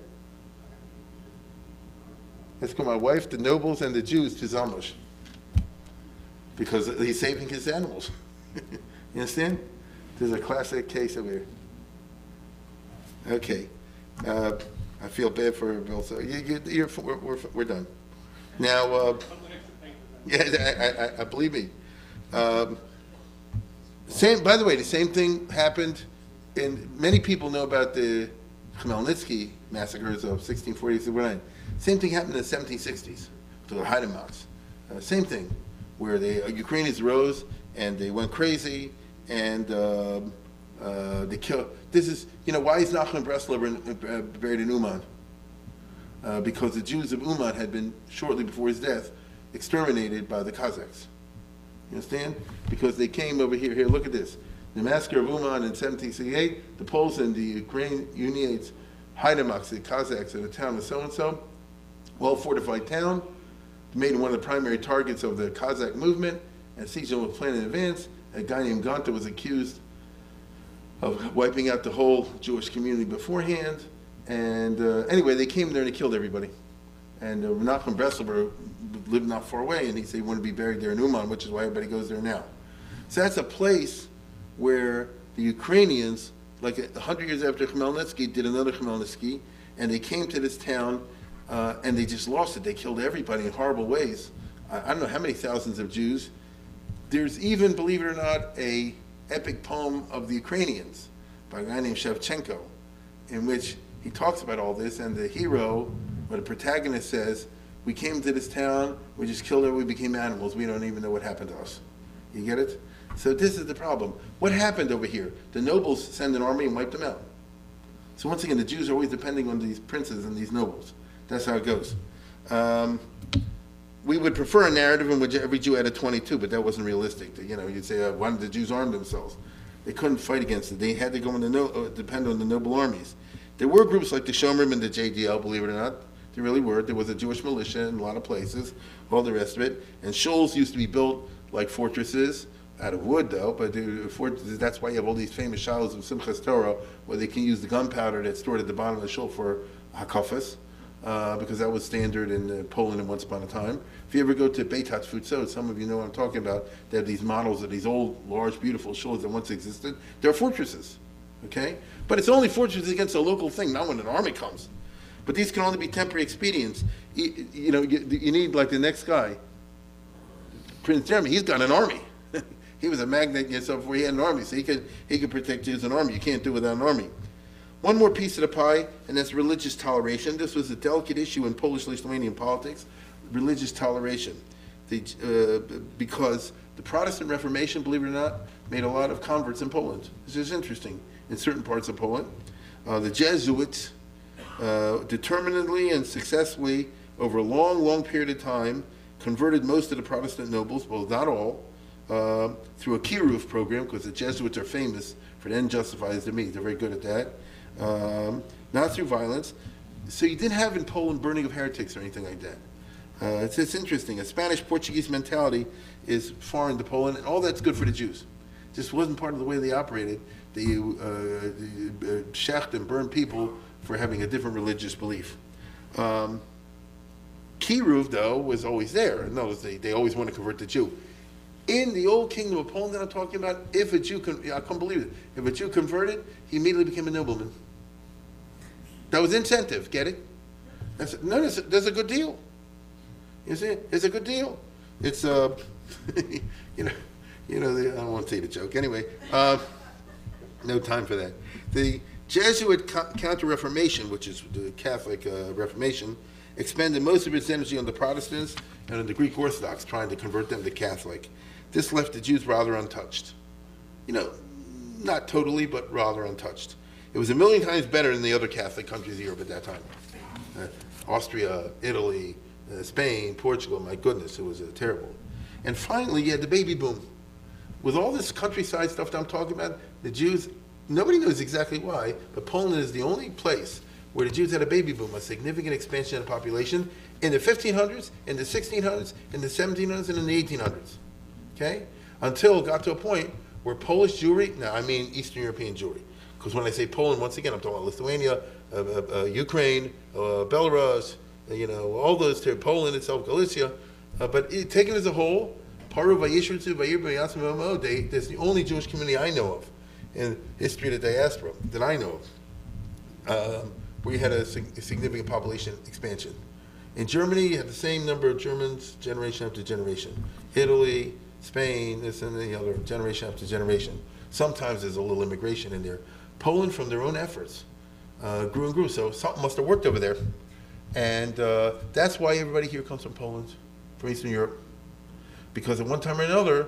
Let's go, my wife, the nobles, and the Jews to Zamosh. Because he's saving his animals. you understand? There's a classic case of here. Okay. Uh, I feel bad for Bill. So you, you, you're, we're, we're, we're done. Now, uh, yeah, I, I, I believe me. Um, same. By the way, the same thing happened, and many people know about the Khmelnytsky massacres of 1649. Same thing happened in the 1760s to the Haidamaks. Uh, same thing, where the Ukrainians rose and they went crazy and um, uh, they kill. This is, you know, why is Nachman Breslau uh, buried in Uman? Uh, because the Jews of Uman had been, shortly before his death, exterminated by the Cossacks. You understand? Because they came over here. Here, look at this. The massacre of Uman in 1768, the Poles and the Ukraine Uniates Haidamaks, the Cossacks in the town of so-and-so, well-fortified town, made one of the primary targets of the Cossack movement, and siege was planned in advance. A guy named Gonta was accused of wiping out the whole Jewish community beforehand. And uh, anyway, they came there and they killed everybody. And uh, Menachem Breslover lived not far away, and he said he wanted to be buried there in Uman, which is why everybody goes there now. So that's a place where the Ukrainians, like a hundred years after Khmelnytsky, did another Khmelnytsky, and they came to this town, uh, and they just lost it. They killed everybody in horrible ways. I, I don't know how many thousands of Jews. There's even, believe it or not, a epic poem of the Ukrainians by a guy named Shevchenko, in which he talks about all this, and the hero, or the protagonist says, we came to this town, we just killed her, we became animals, we don't even know what happened to us. You get it? So this is the problem. What happened over here? The nobles send an army and wipe them out. So once again, the Jews are always depending on these princes and these nobles. That's how it goes. Um, we would prefer a narrative in which every Jew had a 22, but that wasn't realistic. You know, you'd say, uh, why did the Jews arm themselves? They couldn't fight against it. They had to go in the no, uh, depend on the noble armies. There were groups like the Shomrim and the JDL, believe it or not. There really were. There was a Jewish militia in a lot of places, all the rest of it. And shuls used to be built like fortresses, out of wood though, but that's why you have all these famous shilas of Simchas Torah, where they can use the gunpowder that's stored at the bottom of the shul for hakafas uh, because that was standard in uh, Poland and once upon a time. If you ever go to Beit HaTfutso, some of you know what I'm talking about. They have these models of these old, large, beautiful shuls that once existed. They're fortresses, okay? But it's only fortresses against a local thing, not when an army comes. But these can only be temporary expedients. You, you know, you, you need like the next guy, Prince Jeremy. He's got an army. he was a magnate yourself before he had an army, so he could he could protect you as an army. You can't do it without an army. One more piece of the pie, and that's religious toleration. This was a delicate issue in Polish-Lithuanian politics, religious toleration. The, uh, because the Protestant Reformation, believe it or not, made a lot of converts in Poland. This is interesting in certain parts of Poland. Uh, the Jesuits, uh, determinedly and successfully, over a long, long period of time, converted most of the Protestant nobles, well, not all, uh, through a Kiruv program, because the Jesuits are famous for the end justifies the means. They're very good at that um, not through violence. So you didn't have in Poland burning of heretics or anything like that. Uh, it's, it's interesting. A Spanish Portuguese mentality is foreign to Poland, and all that's good for the Jews. Just wasn't part of the way they operated. They, uh, uh, and burned people for having a different religious belief. Um, Kiruv, though, was always there. Notice they, they always want to convert the Jew. In the old kingdom of Poland that I'm talking about, if a Jew, con- I can't believe it, if a Jew converted, he immediately became a nobleman. That was incentive, get it? That's, no, that's a, that's a good deal. You see, it's a good deal. It's, uh, you know, you know, the, I don't want to say the joke. Anyway, uh, no time for that. The Jesuit Counter-Reformation, which is the Catholic uh, Reformation, expended most of its energy on the Protestants and on the Greek Orthodox, trying to convert them to Catholic. This left the Jews rather untouched. You know, not totally, but rather untouched. It was a million times better than the other Catholic countries of Europe at that time. Uh, Austria, Italy, uh, Spain, Portugal, my goodness, it was uh, terrible. And finally, you had the baby boom. With all this countryside stuff that I'm talking about, the Jews, nobody knows exactly why, but Poland is the only place where the Jews had a baby boom, a significant expansion of the population in the 1500s, in the 1600s, in the 1700s, and in the 1800s. Okay? Until it got to a point where Polish Jewry, now I mean Eastern European Jewry, because when I say Poland, once again, I'm talking about Lithuania, uh, uh, uh Ukraine, uh, Belarus, uh, you know, all those, to Poland itself, Galicia. Uh, but it, taken as a whole, Paru Vayishritzu Vayir that's the only Jewish community I know of in history of the diaspora that I know of, um, you had a, sig- a significant population expansion. In Germany, you had the same number of Germans generation after generation. Italy, Spain, this and the other, generation after generation. Sometimes there's a little immigration in there. Poland, from their own efforts, uh, grew and grew. So something must have worked over there. And uh, that's why everybody here comes from Poland, from Eastern Europe. Because at one time or another,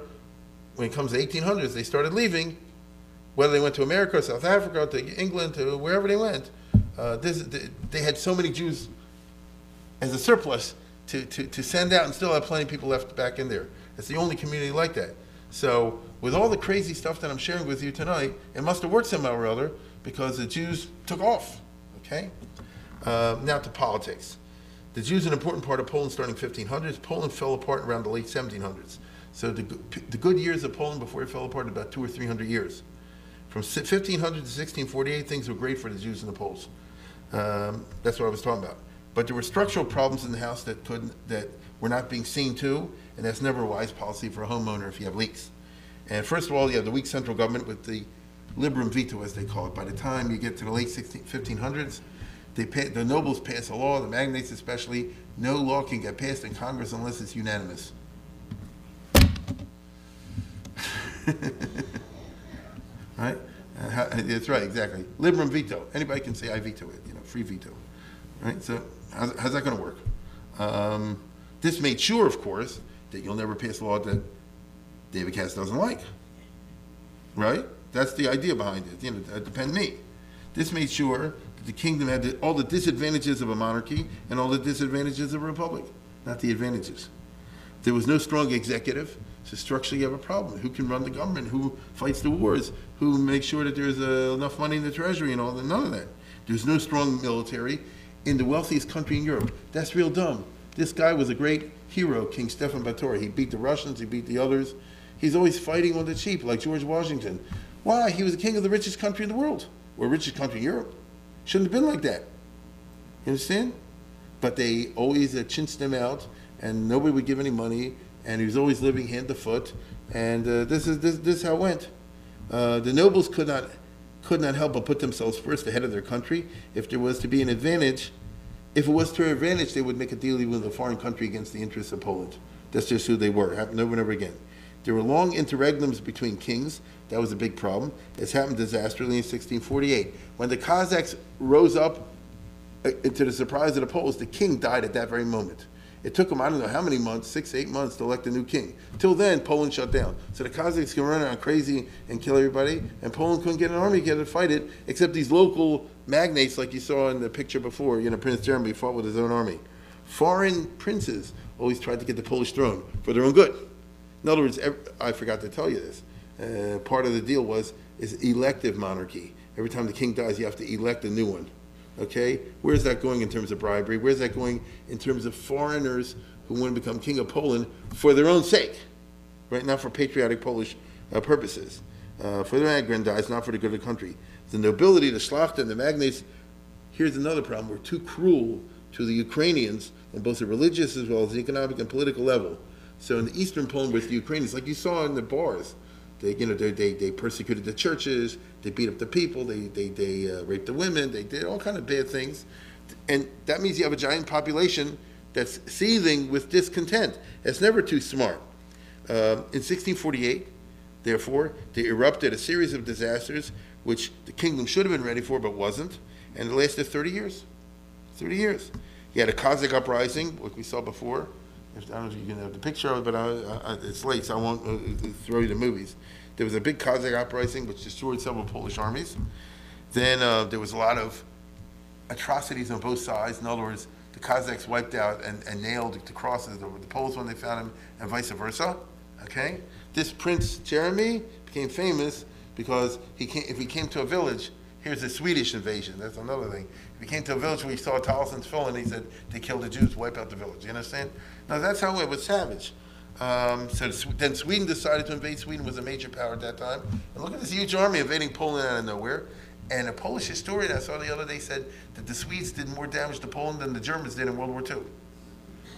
when it comes to 1800s, they started leaving, whether they went to America, or South Africa, or to England, to wherever they went. Uh, this, they had so many Jews as a surplus to, to, to send out and still have plenty of people left back in there. It's the only community like that. So with all the crazy stuff that I'm sharing with you tonight, it must have worked somehow or other because the Jews took off. Okay. Uh, now to politics. The Jews are an important part of Poland starting 1500s. Poland fell apart around the late 1700s. So the, the good years of Poland before it fell apart about two or three hundred years. From 1500 to 1648, things were great for the Jews and the Poles. Um, that's what I was talking about. But there were structural problems in the house that couldn't, that were not being seen to, and that's never a wise policy for a homeowner if you have leaks. And first of all, you have the weak central government with the liberum veto, as they call it. By the time you get to the late 16, 1500s, they pa the nobles pass a law, the magnates especially, no law can get passed in Congress unless it's unanimous. right? Uh, how, that's right, exactly. Liberum veto. Anybody can say I veto it. You know, free veto. Right? So how's, how's that going to work? Um, this made sure, of course, that you'll never pass a law that David Katz doesn't like. Right? That's the idea behind it. You know, that depend me. This made sure that the kingdom had the, all the disadvantages of a monarchy and all the disadvantages of a republic, not the advantages. There was no strong executive, so structurally you have a problem. Who can run the government? Who fights the wars? Who makes sure that there's uh, enough money in the treasury and all that? None of that. There's no strong military in the wealthiest country in Europe. That's real dumb. This guy was a great hero, King Stefan Batory. He beat the Russians, he beat the others. He's always fighting on the cheap, like George Washington. Why? He was the king of the richest country in the world, or richest country in Europe. Shouldn't have been like that. You understand? But they always uh, him out, and nobody would give any money, and he was always living hand to foot. And uh, this is this, this is how it went. Uh, the nobles could not could not help but put themselves first ahead of their country. If there was to be an advantage, if it was to their advantage, they would make a deal with a foreign country against the interests of Poland. That's just who they were. Happened over and over again. There were long interregnums between kings. That was a big problem. It's happened disastrously in 1648. When the Cossacks rose up, uh, to the surprise of the Poles, the king died at that very moment. It took them, I don't know how many months, six, eight months to elect a new king. Till then, Poland shut down. So the Cossacks can run around crazy and kill everybody, and Poland couldn't get an army together to fight it, except these local magnates, like you saw in the picture before. You know, Prince Jeremy fought with his own army. Foreign princes always tried to get the Polish throne for their own good. In other words, ev I forgot to tell you this. Uh, part of the deal was is elective monarchy. Every time the king dies, you have to elect a new one. Okay, where's that going in terms of bribery? Where's that going in terms of foreigners who want to become king of Poland for their own sake, right? Not for patriotic Polish uh, purposes, uh, for their aggrandized, not for the good of the country. The nobility, the Schlachten, the magnates. Here's another problem: we're too cruel to the Ukrainians on both the religious as well as the economic and political level. So in the eastern Poland with the Ukrainians, like you saw in the bars, they, you know, they, they, they persecuted the churches, they beat up the people, they, they, they uh, raped the women, they did all kind of bad things. And that means you have a giant population that's seething with discontent. It's never too smart. Uh, in 1648, therefore, they erupted a series of disasters which the kingdom should have been ready for but wasn't, and it lasted 30 years. 30 years. You had a Cossack uprising, like we saw before. I don't know if you can have the picture of it, but I, I, it's late, so I won't uh, throw you the movies. There was a big Cossack uprising which destroyed several Polish armies. Then uh, there was a lot of atrocities on both sides. In other words, the Cossacks wiped out and, and nailed the crosses over the Poles when they found him, and vice versa. Okay, this Prince Jeremy became famous because he came, if he came to a village, here's a Swedish invasion. That's another thing. He came to a village where he saw Tolson's full, and he said they killed the Jews, wipe out the village. You understand? Now that's how it was savage. Um, so then Sweden decided to invade. Sweden was a major power at that time. And look at this huge army invading Poland out of nowhere. And a Polish historian I saw the other day said that the Swedes did more damage to Poland than the Germans did in World War II.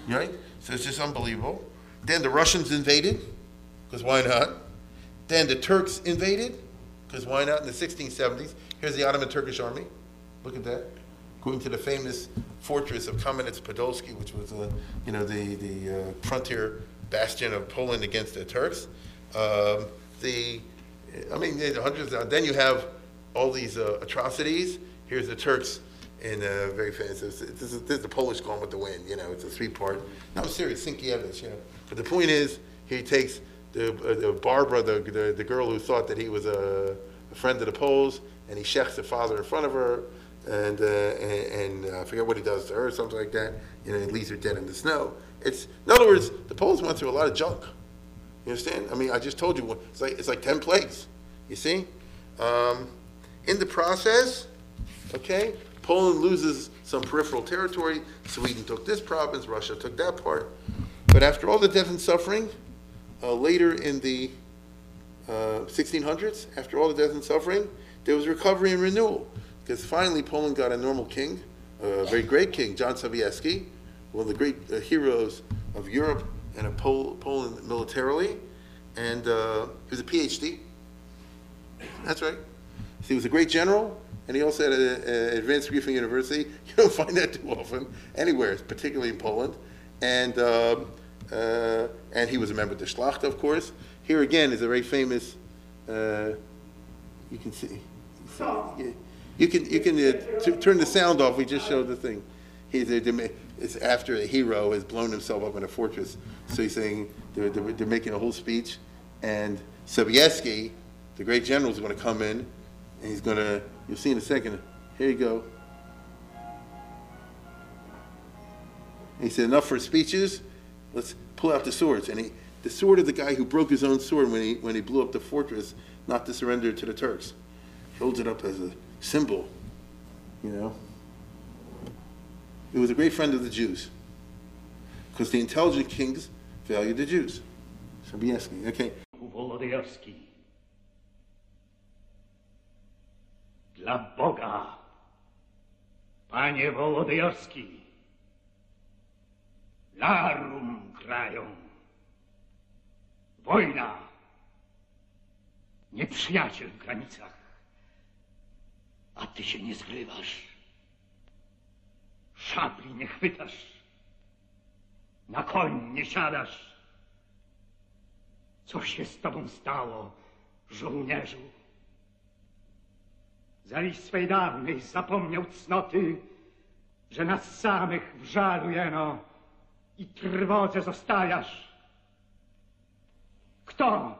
Right? So it's just unbelievable. Then the Russians invaded, because why not? Then the Turks invaded, because why not in the 1670s? Here's the Ottoman Turkish army. Look at that. Going to the famous fortress of Kamenets Podolski, which was, uh, you know, the, the uh, frontier bastion of Poland against the Turks. Um, the, I mean, the hundreds. Of, then you have all these uh, atrocities. Here's the Turks in a very famous. This is, this is the Polish going with the wind. You know, it's a three-part. No, I'm serious. Sienkiewicz. You know, but the point is, he takes the, uh, the Barbara, the, the, the girl who thought that he was a, a friend of the Poles, and he shechs the father in front of her, and uh, and, and uh, I forget what he does to her, something like that. You know, he leaves her dead in the snow. It's in other words, the Poles went through a lot of junk. You understand? I mean, I just told you, it's like, it's like 10 plagues, you see? Um, in the process, okay, Poland loses some peripheral territory, Sweden took this province, Russia took that part. But after all the death and suffering, uh, later in the uh, 1600s, after all the death and suffering, there was recovery and renewal. Because finally Poland got a normal king, a very great king, John Sobieski, one of the great uh, heroes of Europe and of Pol- Poland militarily. And uh, he was a PhD. That's right. So he was a great general, and he also had an advanced degree from university. You don't find that too often anywhere, particularly in Poland. And um, uh, and he was a member of the Schlacht, of course. Here again is a very famous. Uh, you can see. You can you can uh, t- turn the sound off. We just showed the thing. He's a, it's after a hero has blown himself up in a fortress. So he's saying they're, they're, they're making a whole speech, and Sobieski, the great general, is going to come in, and he's going to. You'll see in a second. Here you go. He said, "Enough for speeches. Let's pull out the swords." And he, the sword of the guy who broke his own sword when he when he blew up the fortress, not to surrender to the Turks. He holds it up as a symbol. You know. He was a great friend of the Jews, because the intelligent kings valued the Jews. Sobieski. Okay. Wolodyjowski. Dla Boga, Panie Wolodyjowski, larum krają. Wojna, nieprzyjaciel w granicach, a ty się nie zgrywasz. Szabli nie chwytasz, na koń nie siadasz. Co się z tobą stało, żołnierzu? Zaś swej dawnej zapomniał cnoty, że nas samych w żalu jeno i trwodze zostawiasz. Kto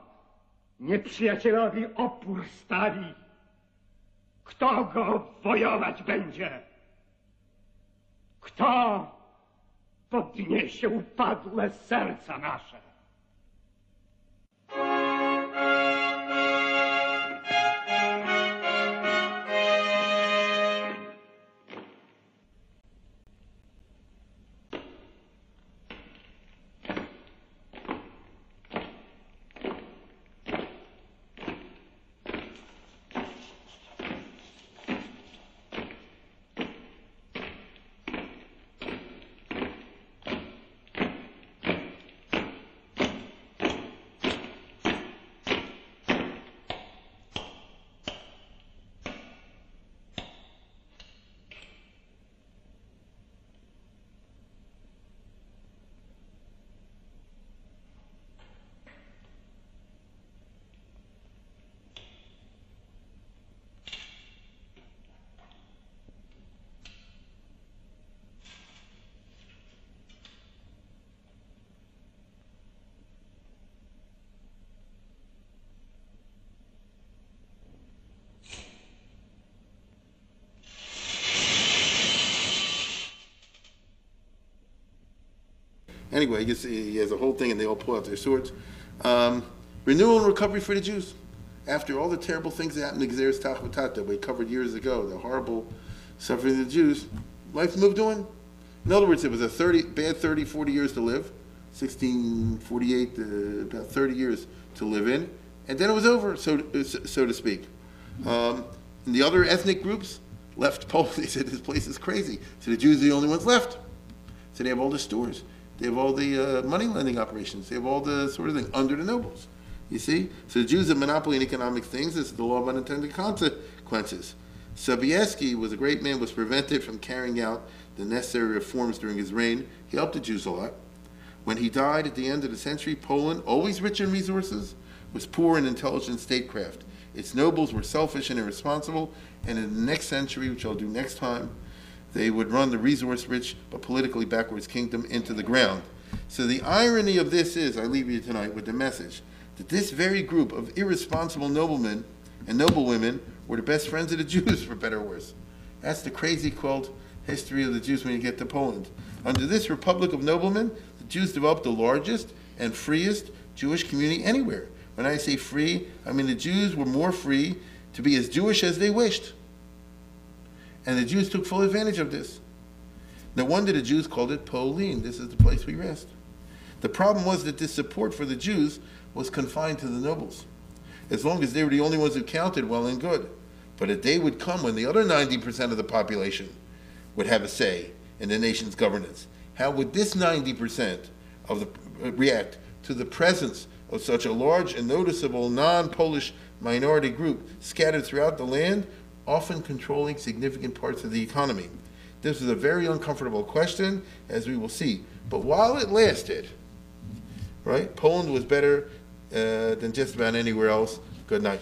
nieprzyjacielowi opór stawi? Kto go wojować będzie? Kto podniesie upadłe serca nasze? Anyway, he, gets, he has a whole thing, and they all pull out their swords. Um, renewal and recovery for the Jews. After all the terrible things that happened to Gezeres Tachvatat that we covered years ago, the horrible suffering of the Jews, life moved on. In other words, it was a 30, bad 30, 40 years to live, 1648, uh, about 30 years to live in, and then it was over, so, so to speak. Um, and the other ethnic groups left Poland. They said this place is crazy. So the Jews are the only ones left. So they have all the stores. They have all the uh, money lending operations. They have all the sort of thing under the nobles. You see? So the Jews have monopoly in economic things. This is the law of unintended consequences. Sobieski was a great man, was prevented from carrying out the necessary reforms during his reign. He helped the Jews a lot. When he died at the end of the century, Poland, always rich in resources, was poor in intelligent statecraft. Its nobles were selfish and irresponsible, and in the next century, which I'll do next time, they would run the resource rich but politically backwards kingdom into the ground. So the irony of this is, I leave you tonight with the message that this very group of irresponsible noblemen and noblewomen were the best friends of the Jews, for better or worse. That's the crazy quilt history of the Jews when you get to Poland. Under this republic of noblemen, the Jews developed the largest and freest Jewish community anywhere. When I say free, I mean the Jews were more free to be as Jewish as they wished. And the Jews took full advantage of this. No wonder the Jews called it Polin. This is the place we rest. The problem was that this support for the Jews was confined to the nobles. As long as they were the only ones who counted, well and good. But a day would come when the other 90% of the population would have a say in the nation's governance. How would this 90% of the uh, react to the presence of such a large and noticeable non-Polish minority group scattered throughout the land, often controlling significant parts of the economy? This was a very uncomfortable question, as we will see. But while it lasted, right, Poland was better uh, than just about anywhere else. Good night.